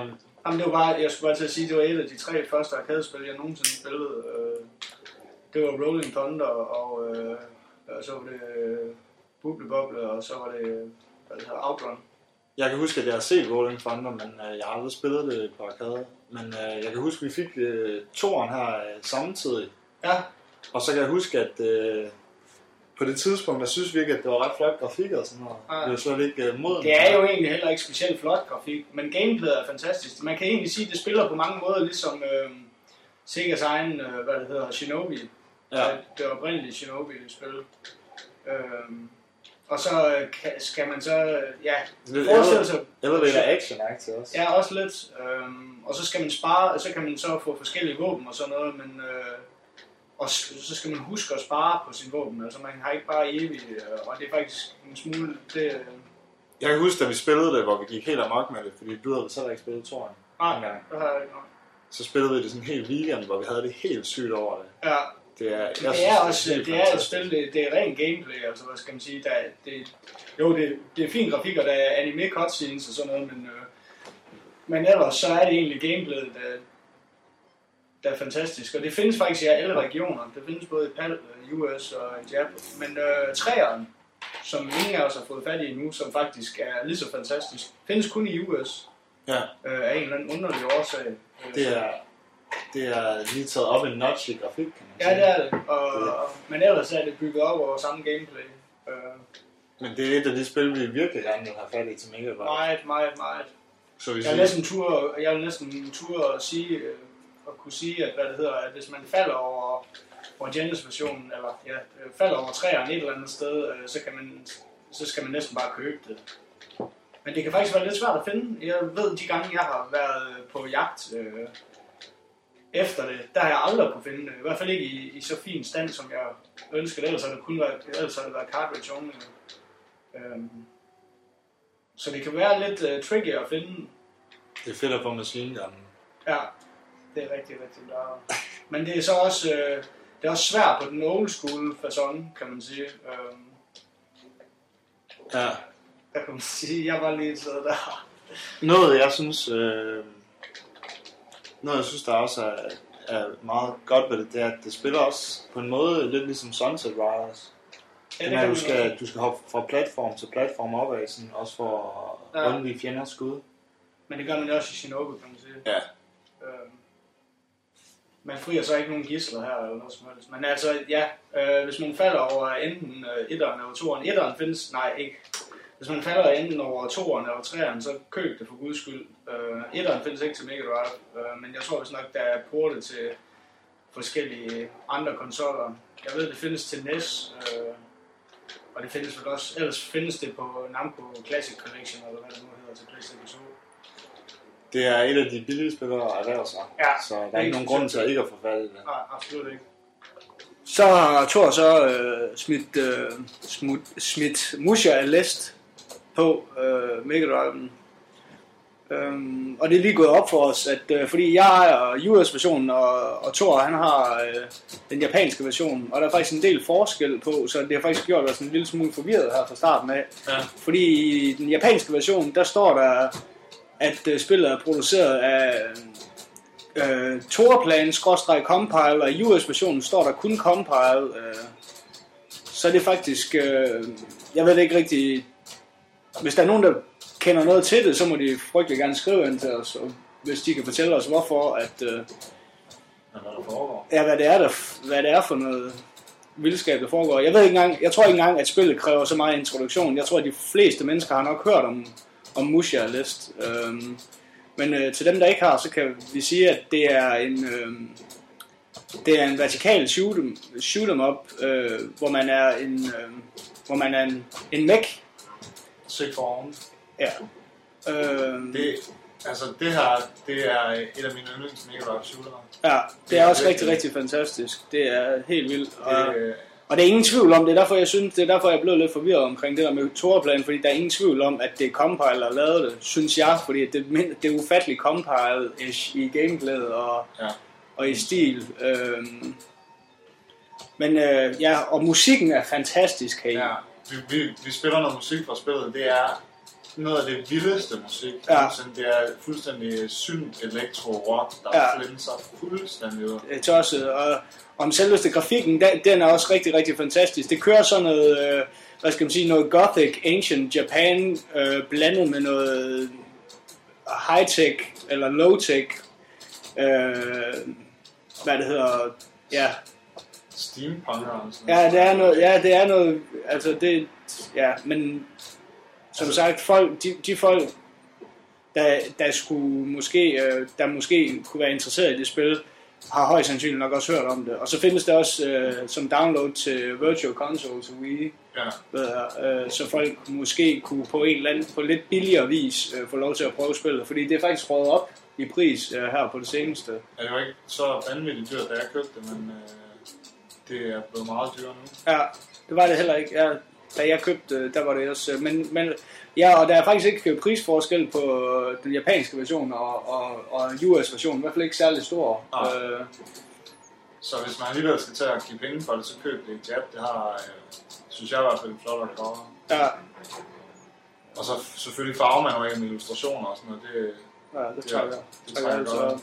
Jamen, det var bare, jeg skulle bare til at sige, det var et af de tre første arcade-spil, jeg nogensinde spillede. Øh, det var Rolling Thunder, og, øh, og så var det øh, Bubble Bobble, og så var det, hvad det hedder, Outrun. Jeg kan huske, at jeg har set Rolling Thunder, men øh, jeg har aldrig spillet det på arcade. Men øh, jeg kan huske, at vi fik øh, toeren her øh, samtidig. Ja, Og så kan jeg huske, at øh, på det tidspunkt, der synes vi ikke, at det var ret flot grafik og sådan noget. Nej. Det var slet ikke øh, moden. det er jo egentlig heller ikke specielt flot grafik, men gameplayet er fantastisk. Man kan egentlig sige, at det spiller på mange måder ligesom øh, Segas egen, øh, hvad det hedder, Shinobi. Ja. Det, oprindelige Shinobi-spil. Øh, og så øh, skal man så, øh, ja, forestille sig, Elevator action til også. Ja, også lidt. Øhm, og så skal man spare, så kan man så få forskellige våben og sådan noget, men øh, og så skal man huske at spare på sin våben. Altså man har ikke bare evigt, øh, og det er faktisk en smule, det, øh, jeg kan huske, da vi spillede det, hvor vi gik helt amok med det, fordi Du havde selv ikke spillet toeren. nej, det har jeg ikke så spillede vi det sådan en hel weekend, hvor vi havde det helt sygt over det. Ja, Det er, jeg det synes, er også, helt det er et spil, det, det er ren gameplay, altså hvad skal man sige, der, er- det, jo det, det er fin grafik, og der er anime cutscenes og sådan noget, men, øh, men ellers så er det egentlig gameplayet, der, der er fantastisk, og det findes faktisk i alle regioner, det findes både i PAL, US og i Japan, men øh, træeren, som ingen af os har fået fat i endnu, som faktisk er lige så fantastisk, findes kun i US, Ja, øh, af en eller anden underlig årsag. Øh, Det er, det er lige taget op en notch i grafik, kan man Ja, sige. det er det, og, men ellers er det bygget op over samme gameplay. Øh, Men det er et af de spil, vi virkelig gerne vil have fat i til Mega. Meget, meget, meget. så Jeg vil næsten tur, jeg vil næsten tur at sige, øh, at kunne sige, at hvad det hedder, at hvis man falder over, Genesis versionen, eller ja, øh, falder over træerne et eller andet sted, øh, så kan man, så skal man næsten bare købe det. Men det kan faktisk være lidt svært at finde. Jeg ved, de gange jeg har været på jagt, øh, efter det, der har jeg aldrig kunne finde det. I hvert fald ikke i, i så fin stand, som jeg ønskede. Ellers har det kun været, ellers har det været cartridge only. Øhm, så det kan være lidt uh, tricky at finde. Det er fedt at få machine gun. Ja, det er rigtig, rigtig bra. Men det er så også, øh, det er også svært på den old school fasong, kan man sige. Øhm, Ja. der kan man sige, jeg var lige siddet der. Noget, jeg synes... Øh, noget, jeg synes, der også er, er meget godt ved det, det er, at det spiller også på en måde lidt ligesom Sunset Riders. Ja, det du skal, du skal hoppe fra platform til platform opad, sådan, også for at Ja. undvige fjenders skud. Men det gør man også i Shinobu, kan man sige. Ja. Øhm, man frier så ikke nogen gisler her eller noget som helst. Men altså, ja, øh, hvis man falder over enten øh, etteren eller toeren. Etteren findes, nej ikke. Hvis man falder enten over toeren eller treeren, så køb det for guds skyld. Øh, etteren findes ikke til Mega Drive, øh, men jeg tror hvis nok, der er portet til forskellige andre konsoller. Jeg ved, det findes til NES, øh, og det findes vel også, ellers findes det på Namco Classic Collection, eller hvad det nu hedder, til PlayStation 2. Det er et af de billige spillere at erhverve sig. Ja, Så der er ikke nogen grund til at ikke at forfalde det. Nej, absolut ikke. Så har Thor så øh, smidt, øh, smut, smidt Musha Alest på øh, Mega Drive'en. Øhm, og det er lige gået op for os, at øh, fordi jeg ejer US-versionen, og, og Thor han har øh, den japanske version, og der er faktisk en del forskel på, så det har faktisk gjort os en lille smule forvirret her fra starten af. Ja. Fordi i den japanske version, der står der, at øh, spillet er produceret af øh, compile, og i US-versionen står der kun compile. Øh, så er det faktisk, øh, jeg ved det ikke rigtig, hvis der er nogen, der kender noget til det, så må de frygtelig gerne skrive ind til os, og hvis de kan fortælle os, hvorfor, at, øh, Men hvad der foregår. ja, hvad, det er, der, hvad det er for noget vildskab, der foregår. Jeg ved ikke engang, jeg tror ikke engang, at spillet kræver så meget introduktion. Jeg tror, at de fleste mennesker har nok hørt om, om Musha List. Øhm, men øh, til dem, der ikke har, så kan vi sige, at det er en, øh, det er en vertikal shoot 'em, shoot 'em up, øh, hvor man er en, øh, hvor man er en, en mech. Sick for oven. Ja. Øh, Det, altså, det her, det er et af mine yndlings Mega Drive shooter. ja, det er også rigtig, rigtig fantastisk. Det er helt vildt. Og, Det, øh, Og det er ingen tvivl om, det er derfor, jeg synes, det er derfor, jeg blev lidt forvirret omkring det der med Torplan, fordi der er ingen tvivl om, at det er Compile, der lavet det, synes jeg, fordi det, er det er ufattelig Compile-ish i gameplayet og, Ja. og i stil. Øhm, men øh, ja, og musikken er fantastisk her. ja, vi, vi, vi spiller noget musik fra spillet. Det er noget af det vildeste musik. Ja. nogensinde. Det er fuldstændig synt elektro-rock, der Ja. flænser fuldstændig ud. øh, tosset. Og om selveste grafikken, den, den er også rigtig, rigtig fantastisk. Det kører sådan noget, øh, hvad skal man sige, noget gothic, ancient Japan, øh, blandet med noget high-tech eller low-tech, øh, hvad det hedder, ja, Steampunk og sådan ja, det er noget, ja, det er noget, altså det, ja, men som sagt, folk, de, de folk, der, der skulle måske, øh, der måske kunne være interesseret i det spil, har højst sandsynligt nok også hørt om det. Og så findes det også øh, som download til Virtual Console til Wii, Ja. øh, så folk måske kunne på en eller anden, på lidt billigere vis øh, få lov til at prøve spillet, fordi det er faktisk rådet op i pris øh, her på det seneste. Ja, det var ikke så vanvittigt dyrt, da jeg købte det, men øh, det er blevet meget dyrere nu. Ja, det var det heller ikke. Ja, da jeg købte, øh, der var det også. øh, Men, men ja, og der er faktisk ikke prisforskel på øh, den japanske version og, og, og US-versionen. I hvert fald ikke særlig stor. Nej. Øh, Så hvis man alligevel skal til at give penge for det, så køb det i Jap. Det har, øh, synes jeg i hvert fald, en flot cover. ja, Og så selvfølgelig farvemanual med illustrationer og sådan noget. Det, ja, det Ja, tager jeg. det tager tager jeg jeg altså. godt.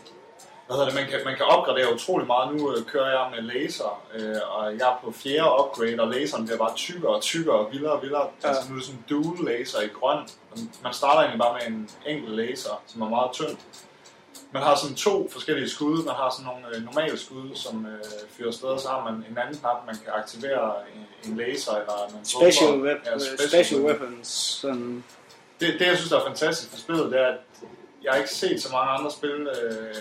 Hvad hedder det, man kan, man kan opgradere utrolig meget. Nu øh, kører jeg med laser, øh, og jeg er på fjerde upgrade, og laseren bliver bare tykkere og tykkere og vildere og vildere. Ja. Altså nu er det sådan en dual laser i grøn. Man starter egentlig bare med en enkelt laser, som er meget tynd. Man har sådan to forskellige skud. Man har sådan nogle øh, normale skud, som øh, fyrer afsted, så har man en anden knap, man kan aktivere en, en laser eller nogle Special, bomber. wep- Ja, special, special weapons. Sådan. det, det, jeg synes, der er fantastisk ved spillet, det er, at jeg har ikke set så mange andre spil, øh,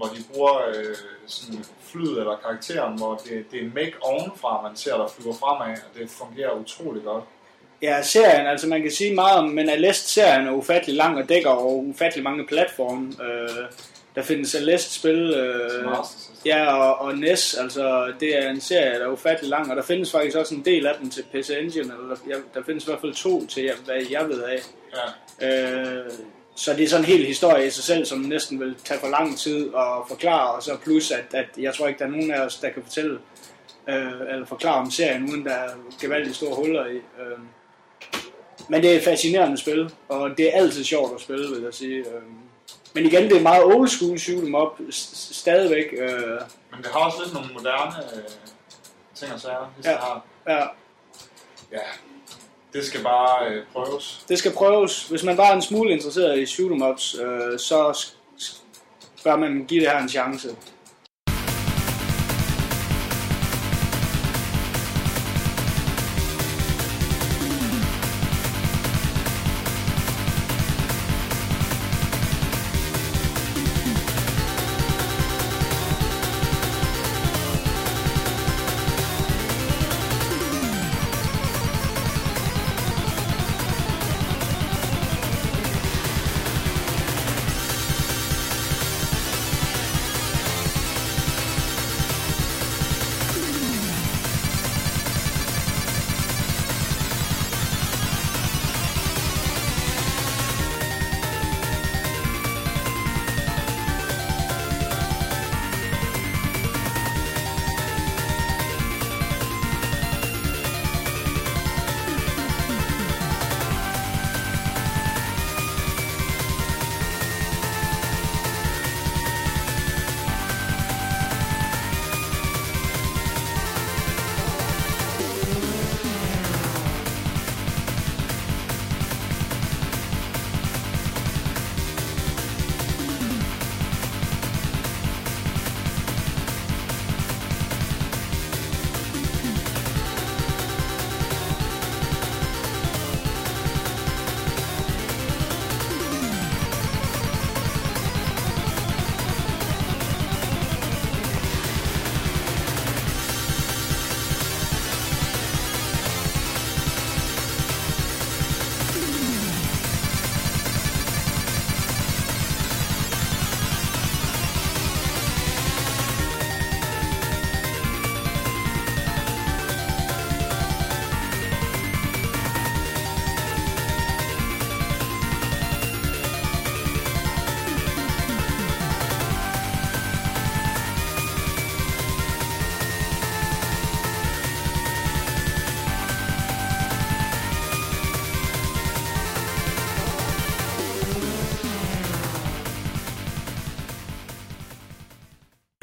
hvor de bruger øh, sådan flyd eller karakteren, hvor det, det er en make ovenfra, man ser, der flyver fremad, og det fungerer utrolig godt. Ja, serien, altså man kan sige meget om, men Alest-serien er ufattelig lang og dækker over ufattelig mange platforme. Øh, Der findes Celeste-spil, øh, ja, og, og NES, altså det er en serie, der er ufattelig lang, og der findes faktisk også en del af dem til PC Engine, eller der, der findes i hvert fald to til, hvad jeg ved af. Ja. Øh, så det er sådan en hel historie i sig selv, som næsten vil tage for lang tid at forklare, og så plus, at, at jeg tror ikke, der er nogen af os, der kan fortælle øh, eller forklare om serien, uden der er gevaldigt store huller i. Øh. Men det er et fascinerende spil, og det er altid sjovt at spille, vil jeg sige. Øh. Men igen, det er meget old school shoot 'em up, stadigvæk. Øh, Men det har også lidt nogle moderne øh, ting og sager, hvis Ja. ja. det har. ja, Ja, det skal bare øh, prøves. det skal prøves. Hvis man bare er en smule interesseret i shoot 'em ups, øh, så bør man give det her en chance.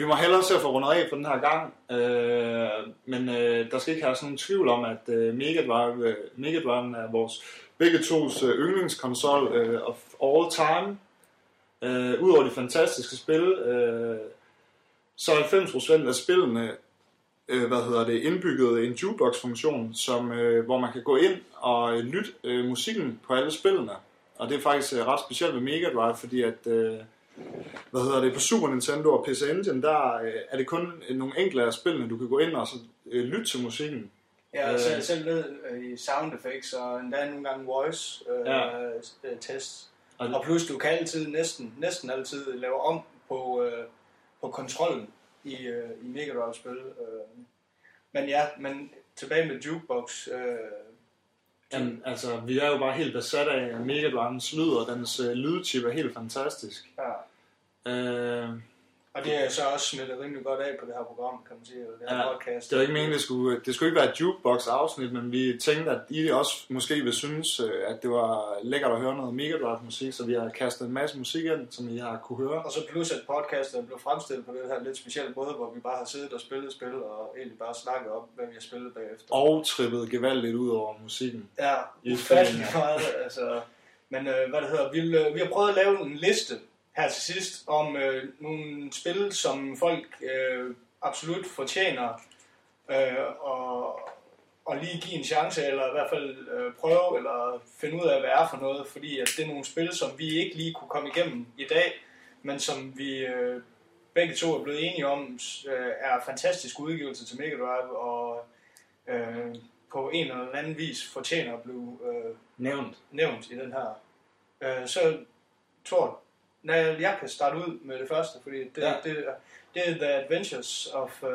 Må hellere se at få rundet af for den her gang, øh, men øh, der skal ikke have sådan nogen tvivl om, at øh, Mega Drive, øh, Mega Drive er vores begge tos øh, yndlingskonsol øh, of all time. Øh, Udover de fantastiske spil, øh, så er 90% af spillene øh, hvad hedder det, indbygget en jukebox-funktion, som, øh, hvor man kan gå ind og øh, lytte øh, musikken på alle spillene. Og det er faktisk øh, ret specielt ved Mega Drive, fordi at, øh, hvad hedder det, på Super Nintendo og PC Engine, der øh, er det kun øh, nogle enkelte af spillene, du kan gå ind og så, øh, lytte til musikken. Ja, Øh. selv, selv ned øh, i sound effects og endda nogle gange voice øh, Ja. tests. Og, Og plus du kan altid, næsten, næsten altid lave om på, øh, på kontrollen i, øh, i Mega Drive spil. Øh. Men ja, men tilbage med jukebox. Øh, jamen, altså, vi er jo bare helt besat af at Mega Drive'ens lyd, og dens øh, lydchip er helt fantastisk. ja. Øh, Og det er så også smittet rimelig godt af på det her program, kan man sige, eller det her Ja, podcast. Det var ikke meningen, det skulle, det skulle ikke være et jukebox-afsnit, men vi tænkte, at I også måske ville synes, øh, at det var lækkert at høre noget Mega Drive-musik, så vi har kastet en masse musik ind, som I har kunne høre. Og så plus at podcastet blev fremstillet på den her lidt specielle måde, hvor vi bare har siddet og spillet spil, og egentlig bare snakket om, hvad vi har spillet bagefter. Og trippet gevaldigt ud over musikken. Ja, ufattelig meget. Altså, men øh, hvad det hedder, vi, øh, vi har prøvet at lave en liste her til sidst om øh, nogle spil, som folk øh, absolut fortjener øh, og, og lige give en chance, eller i hvert fald øh, prøve, eller finde ud af, hvad er for noget, fordi at det er nogle spil, som vi ikke lige kunne komme igennem i dag, men som vi øh, begge to er blevet enige om, øh, er fantastiske udgivelser til Mega Drive, og øh, på en eller anden vis fortjener at blive øh, Nævnt. nævnt i den her. Øh, så, Thor, nej, jeg kan starte ud med det første, fordi det, Ja. det, det er The Adventures of uh,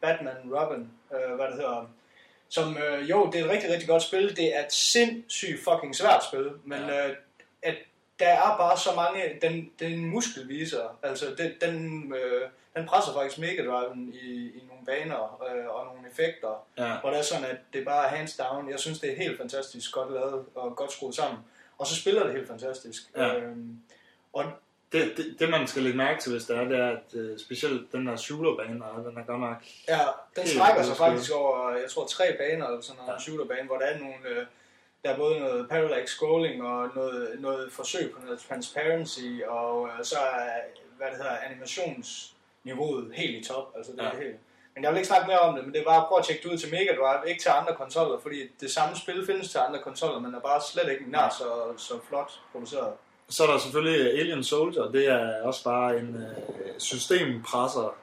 Batman Robin, uh, hvad det hedder. Som, uh, jo, det er et rigtig, rigtig godt spil. Det er et sindssygt fucking svært spil, men Ja. uh, at der er bare så mange, den, den muskelviser, altså det, den, øh, den presser faktisk Mega Driven i, i nogle baner øh, og nogle effekter, Ja. hvor det er sådan, at det bare er hands down. Jeg synes, det er helt fantastisk godt lavet og godt skruet sammen. Og så spiller det helt fantastisk. Ja. Øhm, og Det, det, det, man skal lægge mærke til, hvis det er, det er, at øh, specielt den der shooterbane, den er godt nok... ja, den strækker sig faktisk over, jeg tror, tre baner eller sådan noget, Ja. shooterbane, hvor der er nogle... Øh, der er både noget parallax scrolling og noget, noget forsøg på noget transparency, og øh, så er, hvad det hedder, animationsniveauet helt i top. Altså, det Ja. er helt. Men jeg vil ikke snakke mere om det, men det er bare at prøve at tjekke det ud til Mega Drive, ikke til andre konsoller, fordi det samme spil findes til andre konsoller, men er bare slet ikke nær så, så flot produceret. Så er der selvfølgelig Alien Soldier, det er også bare en øh, systempresser.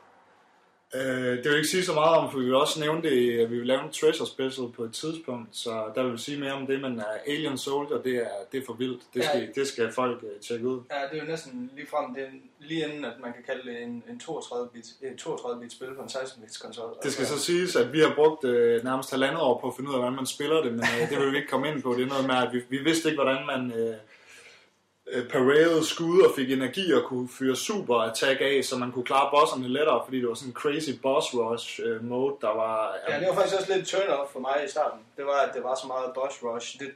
Øh, det vil ikke sige så meget om, for vi vil også nævne det, at vi vil lave en Treasure Special på et tidspunkt, så der vil vi sige mere om det, men uh, Alien Soldier, det er, det er for vildt. Det skal, Ja. det skal folk uh, tjekke ud. Ja, det er jo næsten lige frem, det er lige inden, at man kan kalde det en, en 32-bit, et 32-bit spil på en 16-bits konsol. Det skal så siges, at vi har brugt øh, nærmest halvandet år på at finde ud af, hvordan man spiller det, men øh, det vil vi ikke komme ind på. Det er noget med, at vi, vi vidste ikke, hvordan man øh, parerede skud og fik energi og kunne fyre super attack af, så man kunne klare bosserne lettere, fordi det var sådan en crazy boss rush øh, mode, der var... Ja, det var faktisk også lidt turn off for mig i starten. Det var, at det var så meget boss rush. Det,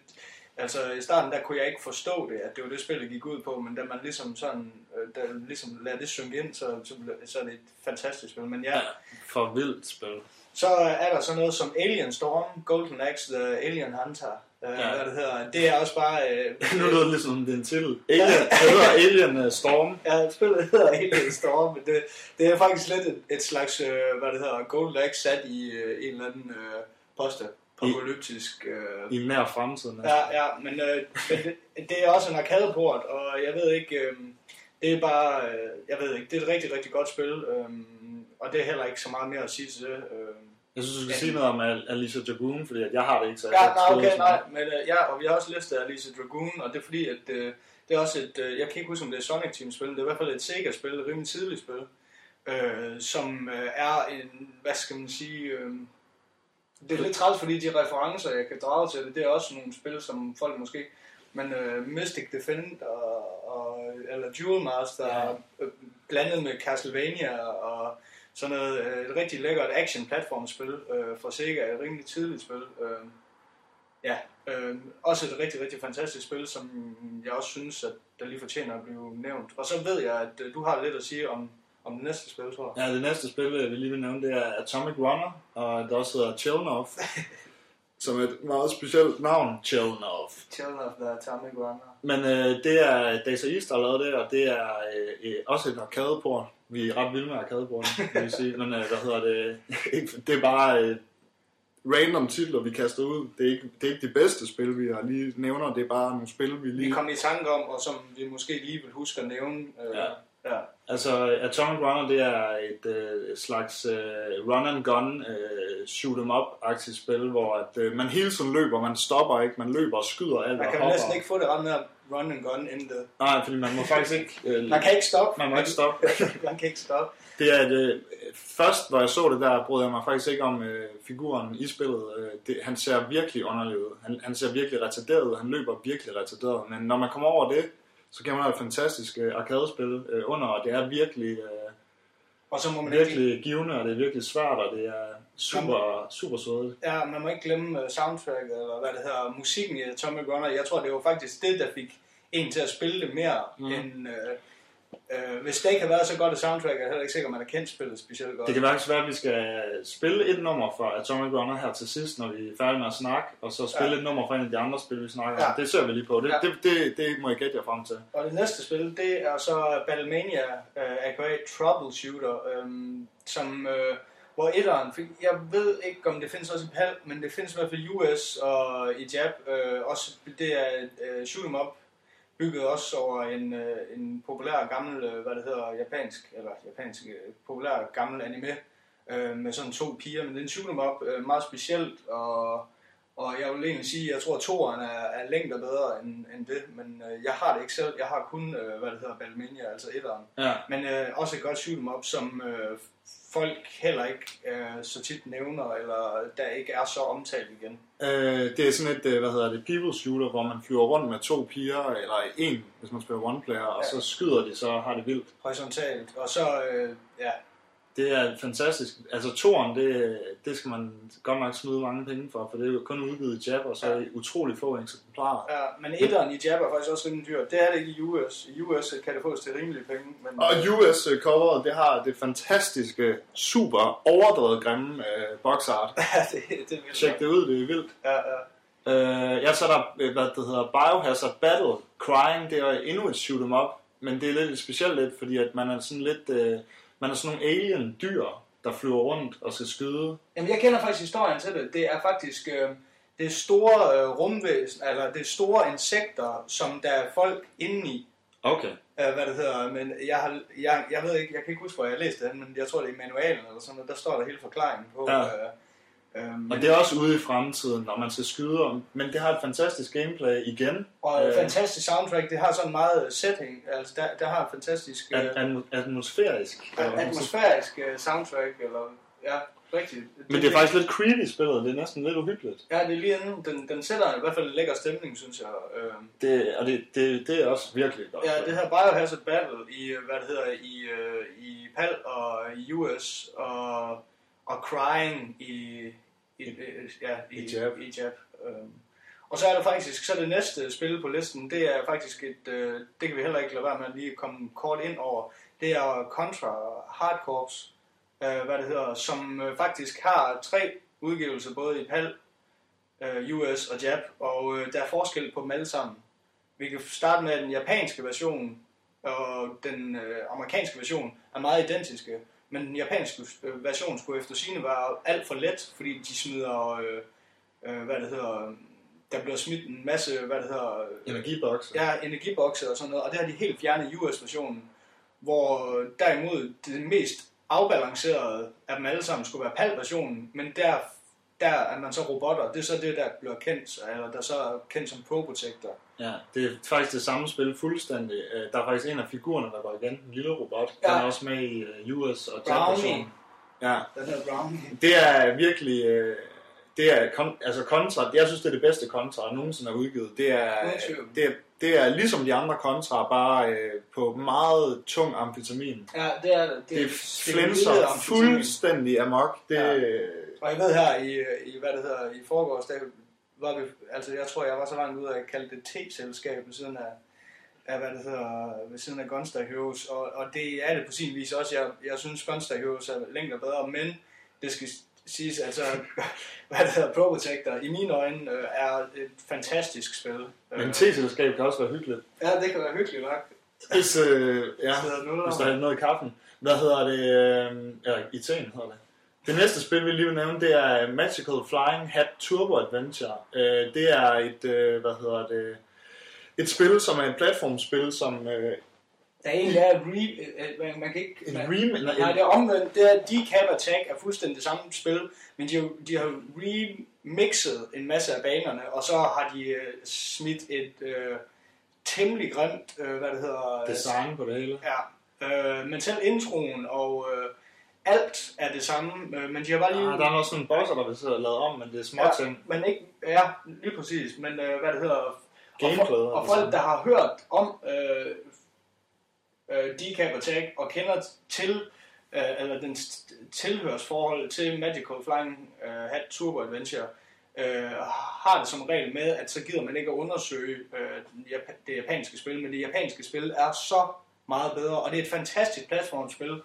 altså i starten, der kunne jeg ikke forstå det, at det var det spil, det gik ud på, men da man ligesom sådan, øh, da ligesom lader det synge ind, så, så, så er det et fantastisk spil. Men ja, Ja, for vildt spil. så er der så noget som Alien Storm, Golden Axe, The Alien Hunter, øh, Ja. hvad det hedder. Det er også bare... Øh, nu lyder det det er en titel. Alien, det hedder Alien uh, Storm. Ja, spillet hedder Alien Storm, men det, det er faktisk lidt et, et slags, øh, hvad det hedder, Golden Axe sat i øh, en eller anden øh, post-apokalyptisk... Øh, I nær fremtiden. altså. ja, ja, men, øh, men det, det er også en arcade-port, og jeg ved ikke, øh, det er bare, øh, jeg ved ikke, det er et rigtig, rigtig godt spil, øh, og det er heller ikke så meget mere at sige til det. Øh. Jeg synes, du skal sige noget om Al- Alicia Dragoon, fordi at jeg har det ikke så Ja, nej, okay, nej, men øh, ja, og vi har også listet Alice Dragoon, og det er fordi, at øh, det er også et, øh, jeg kan ikke huske, om det er Sonic Team spil, det er i hvert fald et Sega-spil, et rimelig tidligt spil, øh, som øh, er en, hvad skal man sige, øh, det er lidt træls, fordi de referencer, jeg kan drage til det, det er også nogle spil, som folk måske, men øh, Mystic Defend og, og eller Duel Master, Ja. ja. øh, blandet med Castlevania og sådan noget, øh, et rigtig lækkert action-platformspil øh, fra Sega, et rimelig tidligt spil. Øh, ja, øh, også et rigtig, rigtig fantastisk spil, som jeg også synes, at der lige fortjener at blive nævnt. Og så ved jeg, at øh, du har lidt at sige om, om det næste spil, tror jeg. Ja, det næste spil, øh, vi lige vil nævne, det er Atomic Runner, og det også hedder Chelnov, som et meget specielt navn, Chelnov. Children of the Atomic Runner. Men øh, det er Days East, der har lavet det, og det er øh, også et arkadeport. Vi er ret vilde med arkadeport, vil jeg sige. Men øh, hvad hedder det? det er bare øh, random titler, vi kaster ud. Det er, ikke, det er ikke de bedste spil, vi har lige nævner. Det er bare nogle spil, vi Vi lige... kom i tanke om, og som vi måske lige vil huske at nævne. Øh, Ja. ja. Altså, Atomic Runner, det er et øh, slags øh, run and gun øh, shoot 'em up-agtigt spil, hvor at, øh, man hele tiden løber, man stopper ikke, man løber og skyder alt Man og kan jo hopper. næsten ikke få det ret med run and gun inden det. Nej, fordi man må faktisk ikke... Øh, Man kan ikke stoppe. man må ikke stoppe. man kan ikke stoppe. Det er det, først, hvor jeg så det der, brød jeg mig faktisk ikke om øh, figuren i spillet. Øh, det, han ser virkelig underlig ud. Han, han ser virkelig retarderet ud. Han løber virkelig retarderet. Men når man kommer over det, så kan man have et fantastisk øh, arkadespil øh, under, og det er virkelig, øh, Og så må man ikke, virkelig givende, og det er virkelig svært, og det er super, super sødt. ja, man må ikke glemme øh, soundtracket, eller hvad det hedder, musikken i Atomic Runner. Jeg tror, det var faktisk det, der fik en til at spille det mere, mm. end... Øh, øh, hvis det ikke havde været så godt et soundtrack, er jeg heller ikke sikker, at man har kendt spillet specielt godt. Det kan faktisk være, at vi skal spille et nummer fra Atomic Runner her til sidst, når vi er færdige med at snakke, og så spille Ja. et nummer fra en af de andre spil, vi snakker om. Ja. Det ser vi lige på. Det, Ja. det, det, det må jeg gætte jer frem til. Og det næste spil, det er så Battlemania, uh, aka Troubleshooter, um, som, uh, hvor etteren fik, jeg ved ikke om det findes også i PAL, men det findes i hvert fald i US og i Jap, uh, også det er uh, shoot 'em up, bygget også over en, uh, en populær gammel, uh, hvad det hedder, japansk, eller japansk, uh, populær gammel anime, uh, med sådan to piger, men det er en shoot 'em up, uh, meget specielt, og Og jeg vil egentlig sige, at jeg tror, at toeren er, er længder bedre end, end det, men øh, jeg har det ikke selv. Jeg har kun, øh, hvad det hedder, Balminia, altså etteren. Ja. Men øh, også et godt shoot 'em up, som øh, folk heller ikke øh, så tit nævner, eller der ikke er så omtalt igen. Øh, det er sådan et, øh, hvad hedder det, people shooter, hvor man flyver rundt med to piger, eller en, hvis man spiller one player, og Ja. så skyder de, så har det vildt. Horisontalt. Og så, øh, ja, Det er fantastisk. Altså toren, det, det skal man godt nok smide mange penge for, for det er jo kun udgivet i Jab, og så er det utrolig få eksemplarer. ja, men etteren i Jab er faktisk også rimelig dyrt. Det er det ikke i US. I US kan det fås til rimelige penge. Men, Og US øh, coveret, det har det fantastiske, super overdrevet grimme øh, box art. ja, det, det vil Tjek det ud, det er vildt. Ja, ja. Øh, jeg så er der, øh, hvad det hedder, Biohazard Battle. Crying, det er endnu et shoot 'em up, men det er lidt specielt lidt, fordi at man er sådan lidt, øh, man er sådan nogle alien dyr, der flyver rundt og skal skyde. Jamen, jeg kender faktisk historien til det. Det er faktisk øh, det er store øh, rumvæsen, eller det er store insekter, som der er folk indeni. Okay. Øh, hvad det hedder, men jeg, har, jeg, jeg ved ikke, jeg kan ikke huske, hvor jeg har læst det, men jeg tror, det er i manualen eller sådan noget, der står der hele forklaringen på. Ja. Øh, øh, men, Og det er også ude i fremtiden, når man skal skyde om. Men det har et fantastisk gameplay igen. og øh, øh, fantastisk soundtrack, det har sådan meget setting, altså der, der har en fantastisk øh, At, atmosfærisk. hvad man siger. atmosfærisk øh, soundtrack, eller ja, rigtigt. Men det er faktisk lidt creepy spillet, det er næsten lidt uhyggeligt. Ja, det er lige inden, den, den sætter i hvert fald en lækker stemning, synes jeg. Øh, Det, og det, det, det er også virkelig godt. Ja, det her Biohazard Battle i, øh, hvad det hedder, i, øh, i PAL og i US, og, og Crying i, i, øh, ja, i, I Jab. I Jab. øhm. Og så er der faktisk, så det næste spil på listen, det er faktisk et, øh, det kan vi heller ikke lade være med at lige komme kort ind over, det er Contra Hardcorps, øh, hvad det hedder, som øh, faktisk har tre udgivelser, både i PAL, øh, US og Jab, og øh, der er forskel på dem alle sammen. Vi kan starte med den japanske version og den øh, amerikanske version er meget identiske, men den japanske øh, version skulle efter sine være alt for let, fordi de smider, øh, øh, hvad det hedder, der bliver smidt en masse, hvad det hedder, Energiboks. ja, energibokse og sådan noget, og det har de helt fjernet i US-versionen, hvor derimod det mest afbalancerede af dem alle sammen skulle være PAL-versionen, men der, der er man så robotter, det er så det, der bliver kendt, eller der så er kendt som Pro Protector. Ja, det er faktisk det samme spil fuldstændig. Øh, Der er faktisk en af figurerne, der går igen, en lille robot. Ja. Den er også med i øh, US og Brownie. Ja, Den her Brownie. det er virkelig... øh, Det er, altså Contra, jeg synes det er det bedste Contra, der nogensinde er udgivet. Det er, det er, det er ligesom de andre Contra, bare øh, på meget tung amfetamin. Ja, det er det. Det er flænser lille amfetamin. fuldstændig amok. Det, Ja. Og jeg ved her i, i hvad det hedder, i forgårs, der var vi, altså jeg tror, jeg var så langt ude af at kalde det T-selskab ved siden af, af, hvad det hedder, ved siden af Gunstar Heroes, og, og det er det på sin vis også. Jeg, jeg synes, Gunstar Heroes er længere bedre, men det skal siges, altså, hvad det hedder, Pro Protector, i mine øjne, øh, er et fantastisk spil. Men Øh, te-selskab kan også være hyggeligt. Ja, det kan være hyggeligt nok. Hvis, øh, ja, hvis der er noget i kaffen. Hvad hedder det? Øh, eller i teen hedder det. Det næste spil, vi lige vil nævne, det er Magical Flying Hat Turbo Adventure. Øh, det er et, øh, hvad hedder det, et spil, som er et platformspil, som øh, Der er egentlig er re, man, man kan ikke... en man, rem... Nej, det er omvendt. Det er Decap Attack er fuldstændig det samme spil, men de de har remixet en masse af banerne, og så har de øh, smidt et øh, temmelig grimt, øh, hvad det hedder... design på det hele. Ja, øh, men selv introen og øh, alt er det samme, øh, men de har bare lige... Ah, der er også en bosser, der vil sidde og lavet om, men det er små ting. Ja, men ikke, ja, lige præcis, men øh, hvad det hedder... Og, Gameplayet for, er og det folk, der har hørt om øh, øh, Decap Attack og kender til, øh, eller den tilhørsforhold til Magical Flying øh, Hat Turbo Adventure, øh, har det som regel med, at så gider man ikke at undersøge øh, det japanske spil, men det japanske spil er så meget bedre, og det er et fantastisk platformspil,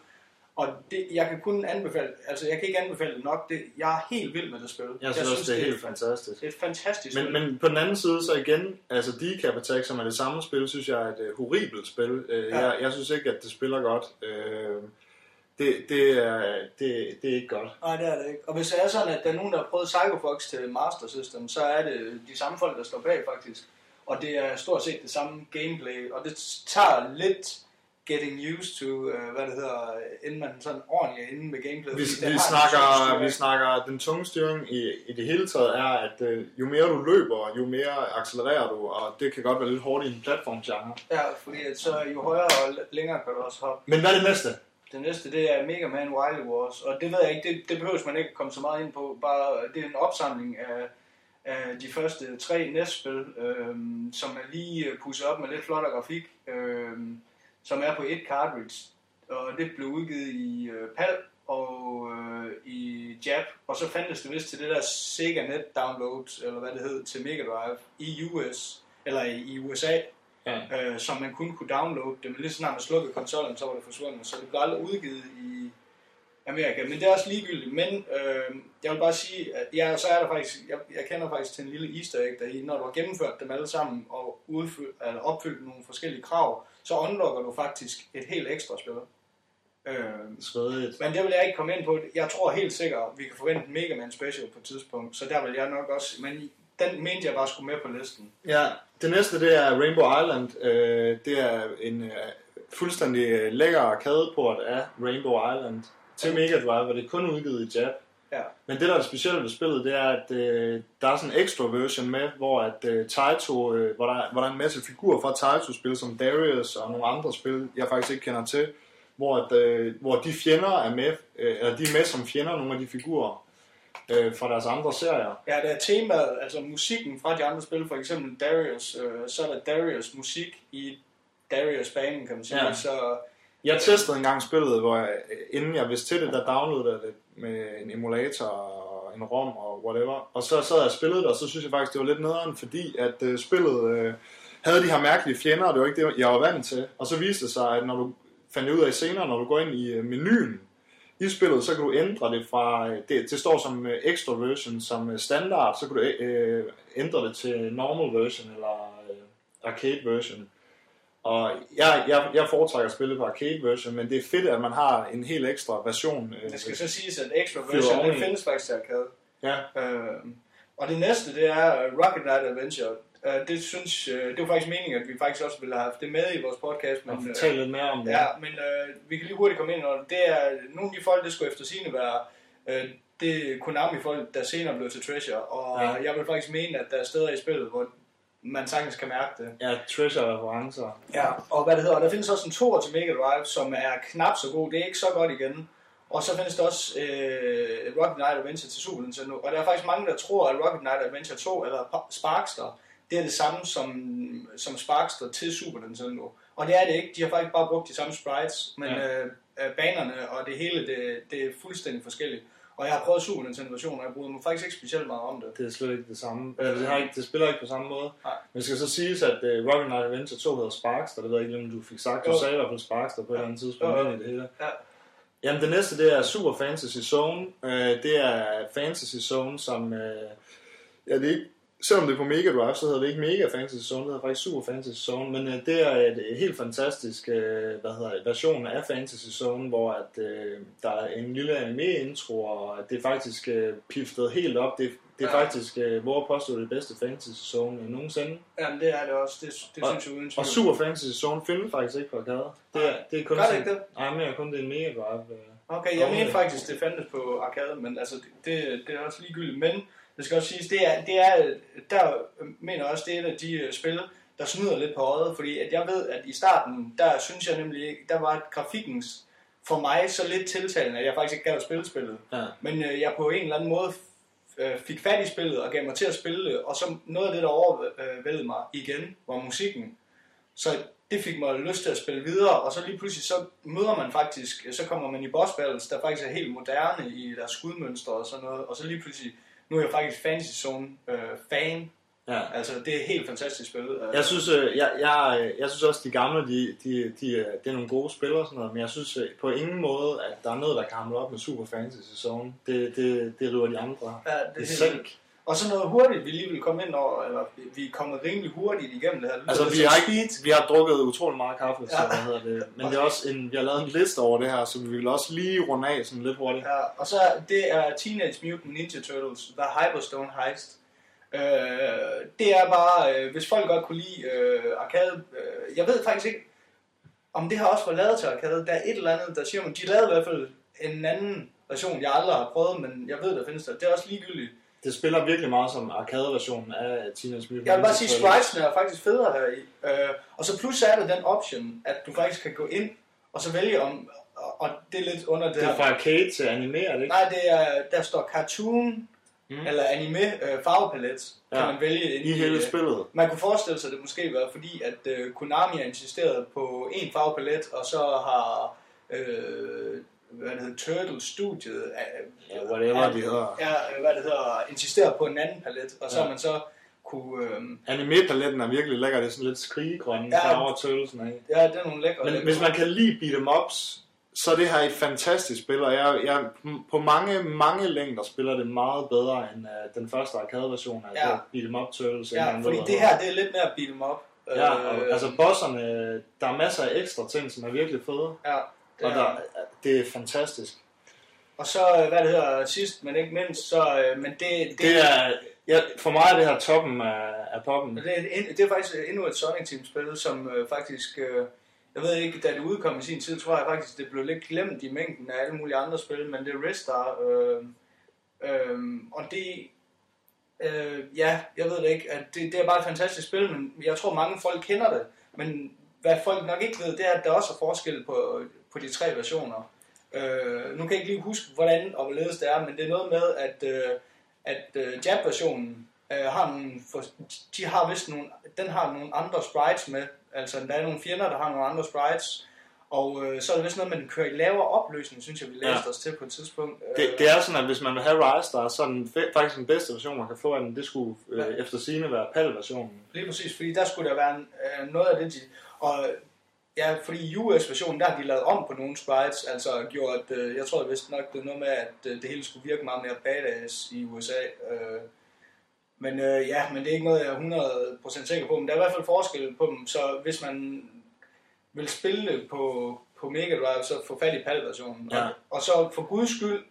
og det, jeg kan kun anbefale, altså jeg kan ikke anbefale det nok, det, jeg er helt vild med det spil. Jeg synes også, det er helt fantastisk. Det er et fantastisk Men, spil. men på den anden side, så igen, altså Decap Attack, som er det samme spil, synes jeg er et uh, horribelt spil. Uh, ja. jeg, jeg synes ikke, at det spiller godt. Uh, det, det, er, det, det er ikke godt. Nej, det er det ikke. Og hvis det er sådan, at der er nogen, der har prøvet Psycho Fox til Master System, så er det de samme folk, der står bag faktisk. Og det er stort set det samme gameplay, og det tager lidt getting used to, uh, hvad det hedder, inden man sådan ordentligt er inde med gameplayet. Vi, vi, snakker, vi snakker, den tunge styring i, i det hele taget er, at øh, jo mere du løber, jo mere accelererer du, og det kan godt være lidt hårdt i en platformgenre. Ja, fordi at så jo højere og længere kan du også hoppe. Men hvad er det næste? Det næste, det er Mega Man Wily Wars, og det ved jeg ikke, det, det behøver man ikke komme så meget ind på. Bare, det er en opsamling af, af de første tre NES-spil, øhm, som er lige pusset op med lidt flottere grafik, øhm, som er på et cartridge. Og det blev udgivet i øh, PAL og øh, i Jap, og så fandtes det vist til det der Sega Net Download, eller hvad det hed, til Mega Drive i US, eller i, i USA, Ja. øh, som man kun kunne downloade det, men lige så snart man slukkede konsollen, så var det forsvundet, så det blev aldrig udgivet i Amerika, men det er også ligegyldigt, men øh, jeg vil bare sige, at ja, så er der faktisk, jeg, jeg kender faktisk til en lille easter egg der i, når du har gennemført dem alle sammen og udfyldt, eller opfyldt nogle forskellige krav, så unlocker du faktisk et helt ekstra spil. Øh, Svedigt. men det vil jeg ikke komme ind på. Jeg tror helt sikkert, at vi kan forvente en Mega Man Special på et tidspunkt, så der vil jeg nok også, men den mente jeg bare skulle med på listen. Ja, det næste det er Rainbow Island. Øh, det er en øh, fuldstændig øh, lækker arcade-port af Rainbow Island til Mega Drive, og det er kun udgivet i Jap. Ja. Men det, der er det specielle ved spillet, det er, at øh, der er sådan en ekstra version med, hvor at øh, Taito, øh, hvor, der, hvor der er en masse figurer fra Taito-spil, som Darius og nogle andre spil, jeg faktisk ikke kender til, hvor, at, øh, hvor de fjender er med, øh, eller de er med som fjender, nogle af de figurer øh, fra deres andre serier. Ja, der er temaet, altså musikken fra de andre spil, for eksempel Darius, øh, så er der Darius musik i Darius banen, kan man sige. Ja. Ja. Så Jeg testede engang spillet, hvor jeg, inden jeg vidste til det, der downloadede jeg det med en emulator og en ROM og whatever. Og så sad jeg og spillede det, og så synes jeg faktisk, det var lidt nederen, fordi at øh, spillet øh, havde de her mærkelige fjender, og det var ikke det, jeg var vant til. Og så viste det sig, at når du fandt ud af senere, når du går ind i øh, menuen i spillet, så kan du ændre det fra, øh, det, det står som øh, extra version, som øh, standard, så kan du øh, ændre det til normal version eller øh, arcade version. Og jeg, jeg, jeg foretrækker at spille på arcade version, men det er fedt, at man har en helt ekstra version. øh, det skal så siges, at Extra Flyder version, den oveni. findes faktisk til arcade. Ja, Øh, og det næste, det er Rocket Knight Adventure. Øh, det synes, øh, det var faktisk meningen, at vi faktisk også ville have haft det med i vores podcast, og men, øh, fortæl lidt mere om det. Ja, men øh, vi kan lige hurtigt komme ind over det. Det er nogle af de folk, det skulle efter sigende være øh, det Konami-folk, der senere blev til Treasure. Og ja. jeg vil faktisk mene, at der er steder i spillet, hvor man sagtens kan mærke det. Ja, treasure-referencer. Ja, og hvad det hedder, og der findes også en toer til Mega Drive, som er knap så god. Det er ikke så godt igen. Og så findes der også øh, Rocket Knight Adventure til Super Nintendo. Og der er faktisk mange, der tror, at Rocket Knight Adventure 2 eller Pa- Sparkster, det er det samme som, som Sparkster til Super Nintendo. Og det er det ikke. De har faktisk bare brugt de samme sprites, men Ja. ja. øh, øh, banerne og det hele, det, det er fuldstændig forskelligt. Og jeg har prøvet Super Nintendo-versionen, og jeg bryder mig faktisk ikke specielt meget om det. Det er slet ikke det samme. Altså, det, har ikke, det spiller ikke på samme måde. Nej. Men det skal så siges, at uh, Rocket Knight Adventure 2 hedder Sparkster. Det ved jeg ikke, om du fik sagt. Du Jo. sagde i hvert fald Sparkster på et eller andet tidspunkt Jo, i det hele. Ja. Jamen, det næste, det er Super Fantasy Zone. Uh, det er Fantasy Zone, som... Uh, ja, det er ikke, selvom det er på Mega Drive, så hedder det ikke Mega Fantasy Zone, det hedder faktisk Super Fantasy Zone, men uh, det er et helt fantastisk uh, hvad hedder det, version af Fantasy Zone, hvor at, uh, der er en lille anime-intro, og det er faktisk uh, piftet helt op. Det, det er Ja. faktisk, uh, hvor påstår, det bedste Fantasy Zone uh, nogensinde. Jamen, det er det også. Det, det Og- synes jeg uden tvivl. Og Super Fantasy Zone findes faktisk ikke på arcade. Det er, det er kun Gør det ikke det? Nej, men kun det er en Mega Drive. Uh, Okay, jeg mener faktisk, det fandtes på arcade, men altså, det, det er også ligegyldigt. Men det skal også siges, det er, det er der mener jeg også, det er et af de øh, spil, der snyder lidt på øjet, fordi at jeg ved, at i starten, der synes jeg nemlig der var grafikken for mig så lidt tiltalende, at jeg faktisk ikke gad at spille spillet. ja. Men øh, jeg på en eller anden måde øh, fik fat i spillet og gav mig til at spille det, og så noget af det, der overvældede mig igen, var musikken. Så det fik mig lyst til at spille videre, og så lige pludselig så møder man faktisk, så kommer man i boss battles, der faktisk er helt moderne i deres skudmønstre og sådan noget, og så lige pludselig, nu er jeg faktisk Fantasy Zone øh, fan, ja. altså det er helt fantastisk spil. Øh, Jeg synes, øh, jeg, jeg, jeg synes også, de gamle, de, de, de, øh, det er nogle gode spillere og sådan noget, men jeg synes øh, på ingen måde, at der er noget, der kan hamle op med Super Fantasy Zone. Det, det, det river de andre. ja, Det er sænk. Og så noget hurtigt, vi lige vil komme ind over, eller vi- er kommet rimelig hurtigt igennem det her. Altså, vi har, ikke, vi har drukket utrolig meget kaffe, så Ja. hvad hedder det. Men det er også en, vi har lavet en liste over det her, så vi vil også lige runde af sådan lidt hurtigt. Ja, og så det er Teenage Mutant Ninja Turtles, The Hyperstone Heist. Øh, det er bare, øh, hvis folk godt kunne lide øh, arcade, øh, jeg ved faktisk ikke, om det har også været lavet til arcade. Der er et eller andet, der siger mig, de lavede i hvert fald en anden version, jeg aldrig har prøvet, men jeg ved, der findes der. Det er også ligegyldigt. Det spiller virkelig meget som arcade-versionen af Teenage Mutant Jeg vil bare sige, Ninja spritesene er faktisk federe her i. Øh, og så plus er der den option, at du faktisk kan gå ind, og så vælge om, og, og det er lidt under det, Det er her. fra arcade til anime, er det ikke? Nej, det er, der står cartoon, Mm. eller anime øh, farvepalet, kan Ja. man vælge ind I hele øh, spillet. Man kunne forestille sig, at det måske var fordi, at øh, Konami har insisteret på en farvepalet, og så har øh, hvad det hedder, Turtle Studiet øh, Ja, whatever de hedder. ja, øh, hvad det hedder, insisteret på en anden palet, og så Ja. har man så kunne... Øh, Anime-paletten er virkelig lækker. Det er sådan lidt skrigegrønne Ja. farver tøvelsen af. ja, det er nogle lækre... Men lækre- hvis man kan lide beat em ups, så er det her et fantastisk spil, og jeg, jeg på mange, mange længder spiller det meget bedre end uh, den første arcade-version af Ja. beat em up Turtles. Ja, fordi det her, det er lidt mere beat em up. Ja, og, Øh, altså bosserne, der er masser af ekstra ting, som er virkelig fede, ja, og er, der, det er fantastisk. og så, øh, hvad det hedder, sidst, men ikke mindst, så, øh, men det, det, Det er, ja, for mig er det her toppen af, af poppen. det, er, det er faktisk endnu et Sonic Team spil, som øh, faktisk, øh, jeg ved ikke, da det udkom i sin tid, tror jeg faktisk, det blev lidt glemt i mængden af alle mulige andre spil, men det er Ristar, øh, øh, og det, øh, ja, jeg ved det ikke, at det, det er bare et fantastisk spil, men jeg tror mange folk kender det, men hvad folk nok ikke ved, det er, at der også er forskel på, på de tre versioner. Øh, nu kan jeg ikke lige huske, hvordan og hvorledes det er, men det er noget med, at, øh, at øh, Jab-versionen øh, har nogle, for, de har vist nogle, den har nogle andre sprites med, altså der er nogle fjender, der har nogle andre sprites, og øh, så er det vist noget, man kører i lavere opløsning, synes jeg, vi læste Ja. os til på et tidspunkt. Øh, Det, det er sådan, at hvis man vil have Ristar, så er den fe- faktisk den bedste version, man kan få af den. Det skulle øh, Ja. efter sigende være PAL-versionen. Lige præcis, fordi der skulle der være en, øh, noget af det, de, og ja, fordi i US-versionen, der har de lavet om på nogle sprites, altså gjort, øh, jeg tror vist nok, det er noget med, at øh, det hele skulle virke meget mere badass i USA. Øh, men øh, ja, men det er ikke noget, jeg er 100% sikker på, men der er i hvert fald forskel på dem, så hvis man vil spille på, på Mega Drive, så få fat i PAL-versionen. Ja. Og, og så for guds skyld,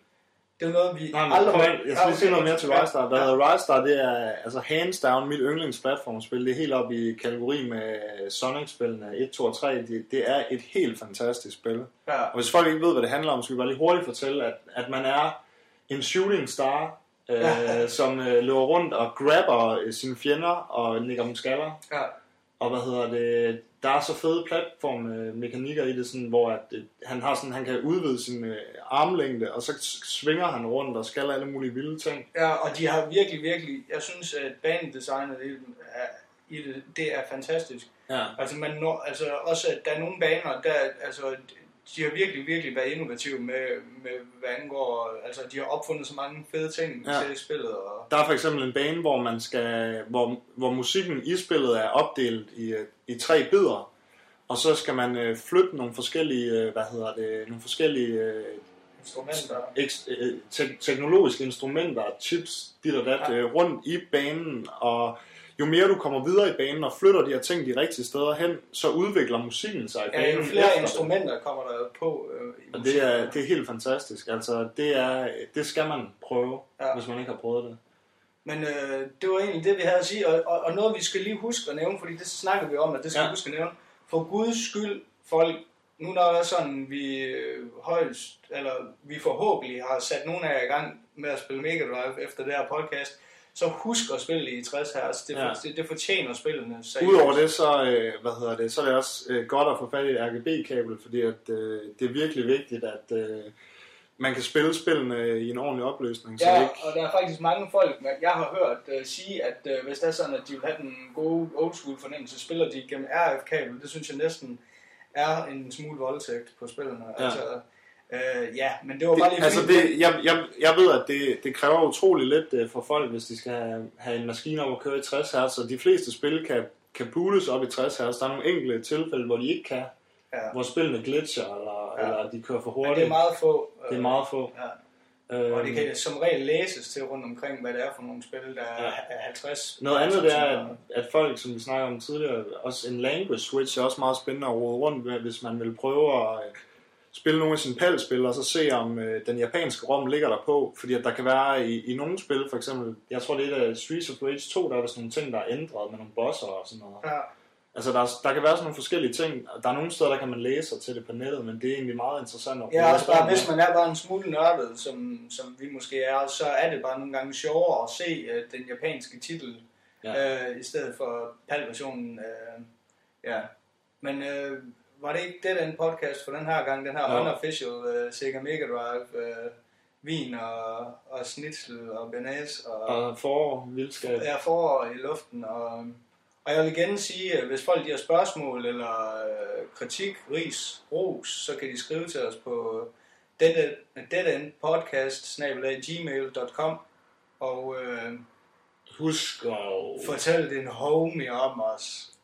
det er noget, vi Nej, men aldrig... an, jeg skal lige sige noget mere til Ja, Ristar. Hvad ja. hedder Ristar, det er altså hands down mit yndlingsplatformspil. Det er helt op i kategori med Sonic-spillene 1, 2 og 3. Det, det er et helt fantastisk spil. Ja, Og hvis folk ikke ved, hvad det handler om, så skal vi bare lige hurtigt fortælle, at, at man er en shooting star, øh, Ja. som øh, løber rundt og grabber øh, sine fjender og nikker dem skaller. ja. Og hvad hedder det? Der er så fede platformmekanikker i det, sådan, hvor at, øh, han har sådan, han kan udvide sin øh, armlængde, og så svinger han rundt og skal alle mulige vilde ting. Ja, og de har virkelig, virkelig, jeg synes, at banedesignet i, er, i det, det er fantastisk. Ja. Altså, man når, altså også, at der er nogle baner, der, altså, de har virkelig, virkelig været innovative med, med hvad angår, altså, de har opfundet så mange fede ting Ja. til spillet, og Der er for eksempel en bane, hvor man skal, hvor, hvor musikken i spillet er opdelt i, øh, i tre bidder, og så skal man øh, flytte nogle forskellige, øh, hvad hedder det, nogle forskellige øh, instrumenter. eks, øh, te- teknologiske instrumenter, chips, dit og dat, Ja. øh, rundt i banen, og jo mere du kommer videre i banen og flytter de her ting de rigtige steder hen, så udvikler musikken sig i Ja, banen jo flere efter det. instrumenter kommer der på øh, i Og det musikken. er, det er helt fantastisk. Altså, det, er, det skal man prøve, ja. Ja. hvis man ikke har prøvet det. Men øh, det var egentlig det, vi havde at sige, og, og, og noget, vi skal lige huske at nævne, fordi det snakker vi om, at det skal Ja. ja. vi huske at nævne. For Guds skyld, folk, nu når det er sådan, vi øh, højst, eller vi forhåbentlig har sat nogle af jer i gang med at spille Mega Drive efter det her podcast, så husk at spille i 60 hertz. Det, Ja. ja. det, det fortjener spillene. seriøst. Udover det, så, øh, hvad hedder det, så er det også øh, godt at få fat i et RGB-kabel, fordi at, øh, det er virkelig vigtigt, at øh, man kan spille spillene i en ordentlig opløsning. Så Ja, ikke, og der er faktisk mange folk, jeg har hørt uh, sige, at uh, hvis det er sådan, at de vil have den gode old school fornemmelse, så spiller de gennem RF-kabel. Det synes jeg næsten er en smule voldtægt på spillene. Ja. Altså, uh, ja, men det var bare lige det, altså det, jeg, jeg, jeg ved, at det, det kræver utrolig lidt øh, for folk, hvis de skal have, have en maskine op at køre i 60 Hz, og de fleste spil kan, kan bootes op i 60 Hz. Der er nogle enkelte tilfælde, hvor de ikke kan, Ja. hvor spillene glitcher, eller, Ja. eller de kører for Men hurtigt. det er meget få. øh, det er meget få. Ja. Øhm, Og det kan som regel læses til rundt omkring, hvad det er for nogle spil, der er Ja. er 50. Noget andet det er, at, at folk, som vi snakker om tidligere, også en language switch er også meget spændende at rode rundt med, hvis man vil prøve at øh, spille nogle af sine PAL-spil, og så se om øh, den japanske rom ligger der på. Fordi at der kan være i, i nogle spil, for eksempel, jeg tror det er et af Streets of Rage 2, der er der sådan nogle ting, der er ændret med nogle bosser og sådan noget. Ja. Altså, der, er, der kan være sådan nogle forskellige ting. Der er nogle steder, der kan man læse sig til det på nettet, men det er egentlig meget interessant at Ja, også bare, hvis man er bare en smule nørdet, som, som vi måske er, så er det bare nogle gange sjovere at se uh, den japanske titel, ja. uh, i stedet for PAL-versionen. Uh, ja. Men uh, var det ikke det, den podcast for den her gang, den her ja. unofficial uh, Sega Mega Drive, uh, vin og, og snitsel og benæs og, og forår, vildskab. Ja, forår i luften og... Og jeg vil igen sige, at hvis folk har spørgsmål eller øh, kritik, ris, ros, så kan de skrive til os på dette, dette podcast gmail.com og øh, husk at fortæl din homie om os.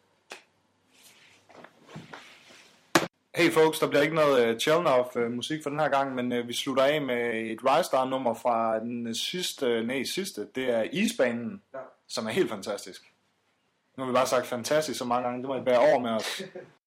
Hey folks, der bliver ikke noget uh, Chelnov uh, musik for den her gang, men uh, vi slutter af med et Rystar nummer fra den sidste, nej sidste, det er Isbanen, ja. som er helt fantastisk. Nu har vi bare sagt fantastisk så mange gange, det må I bære over med os.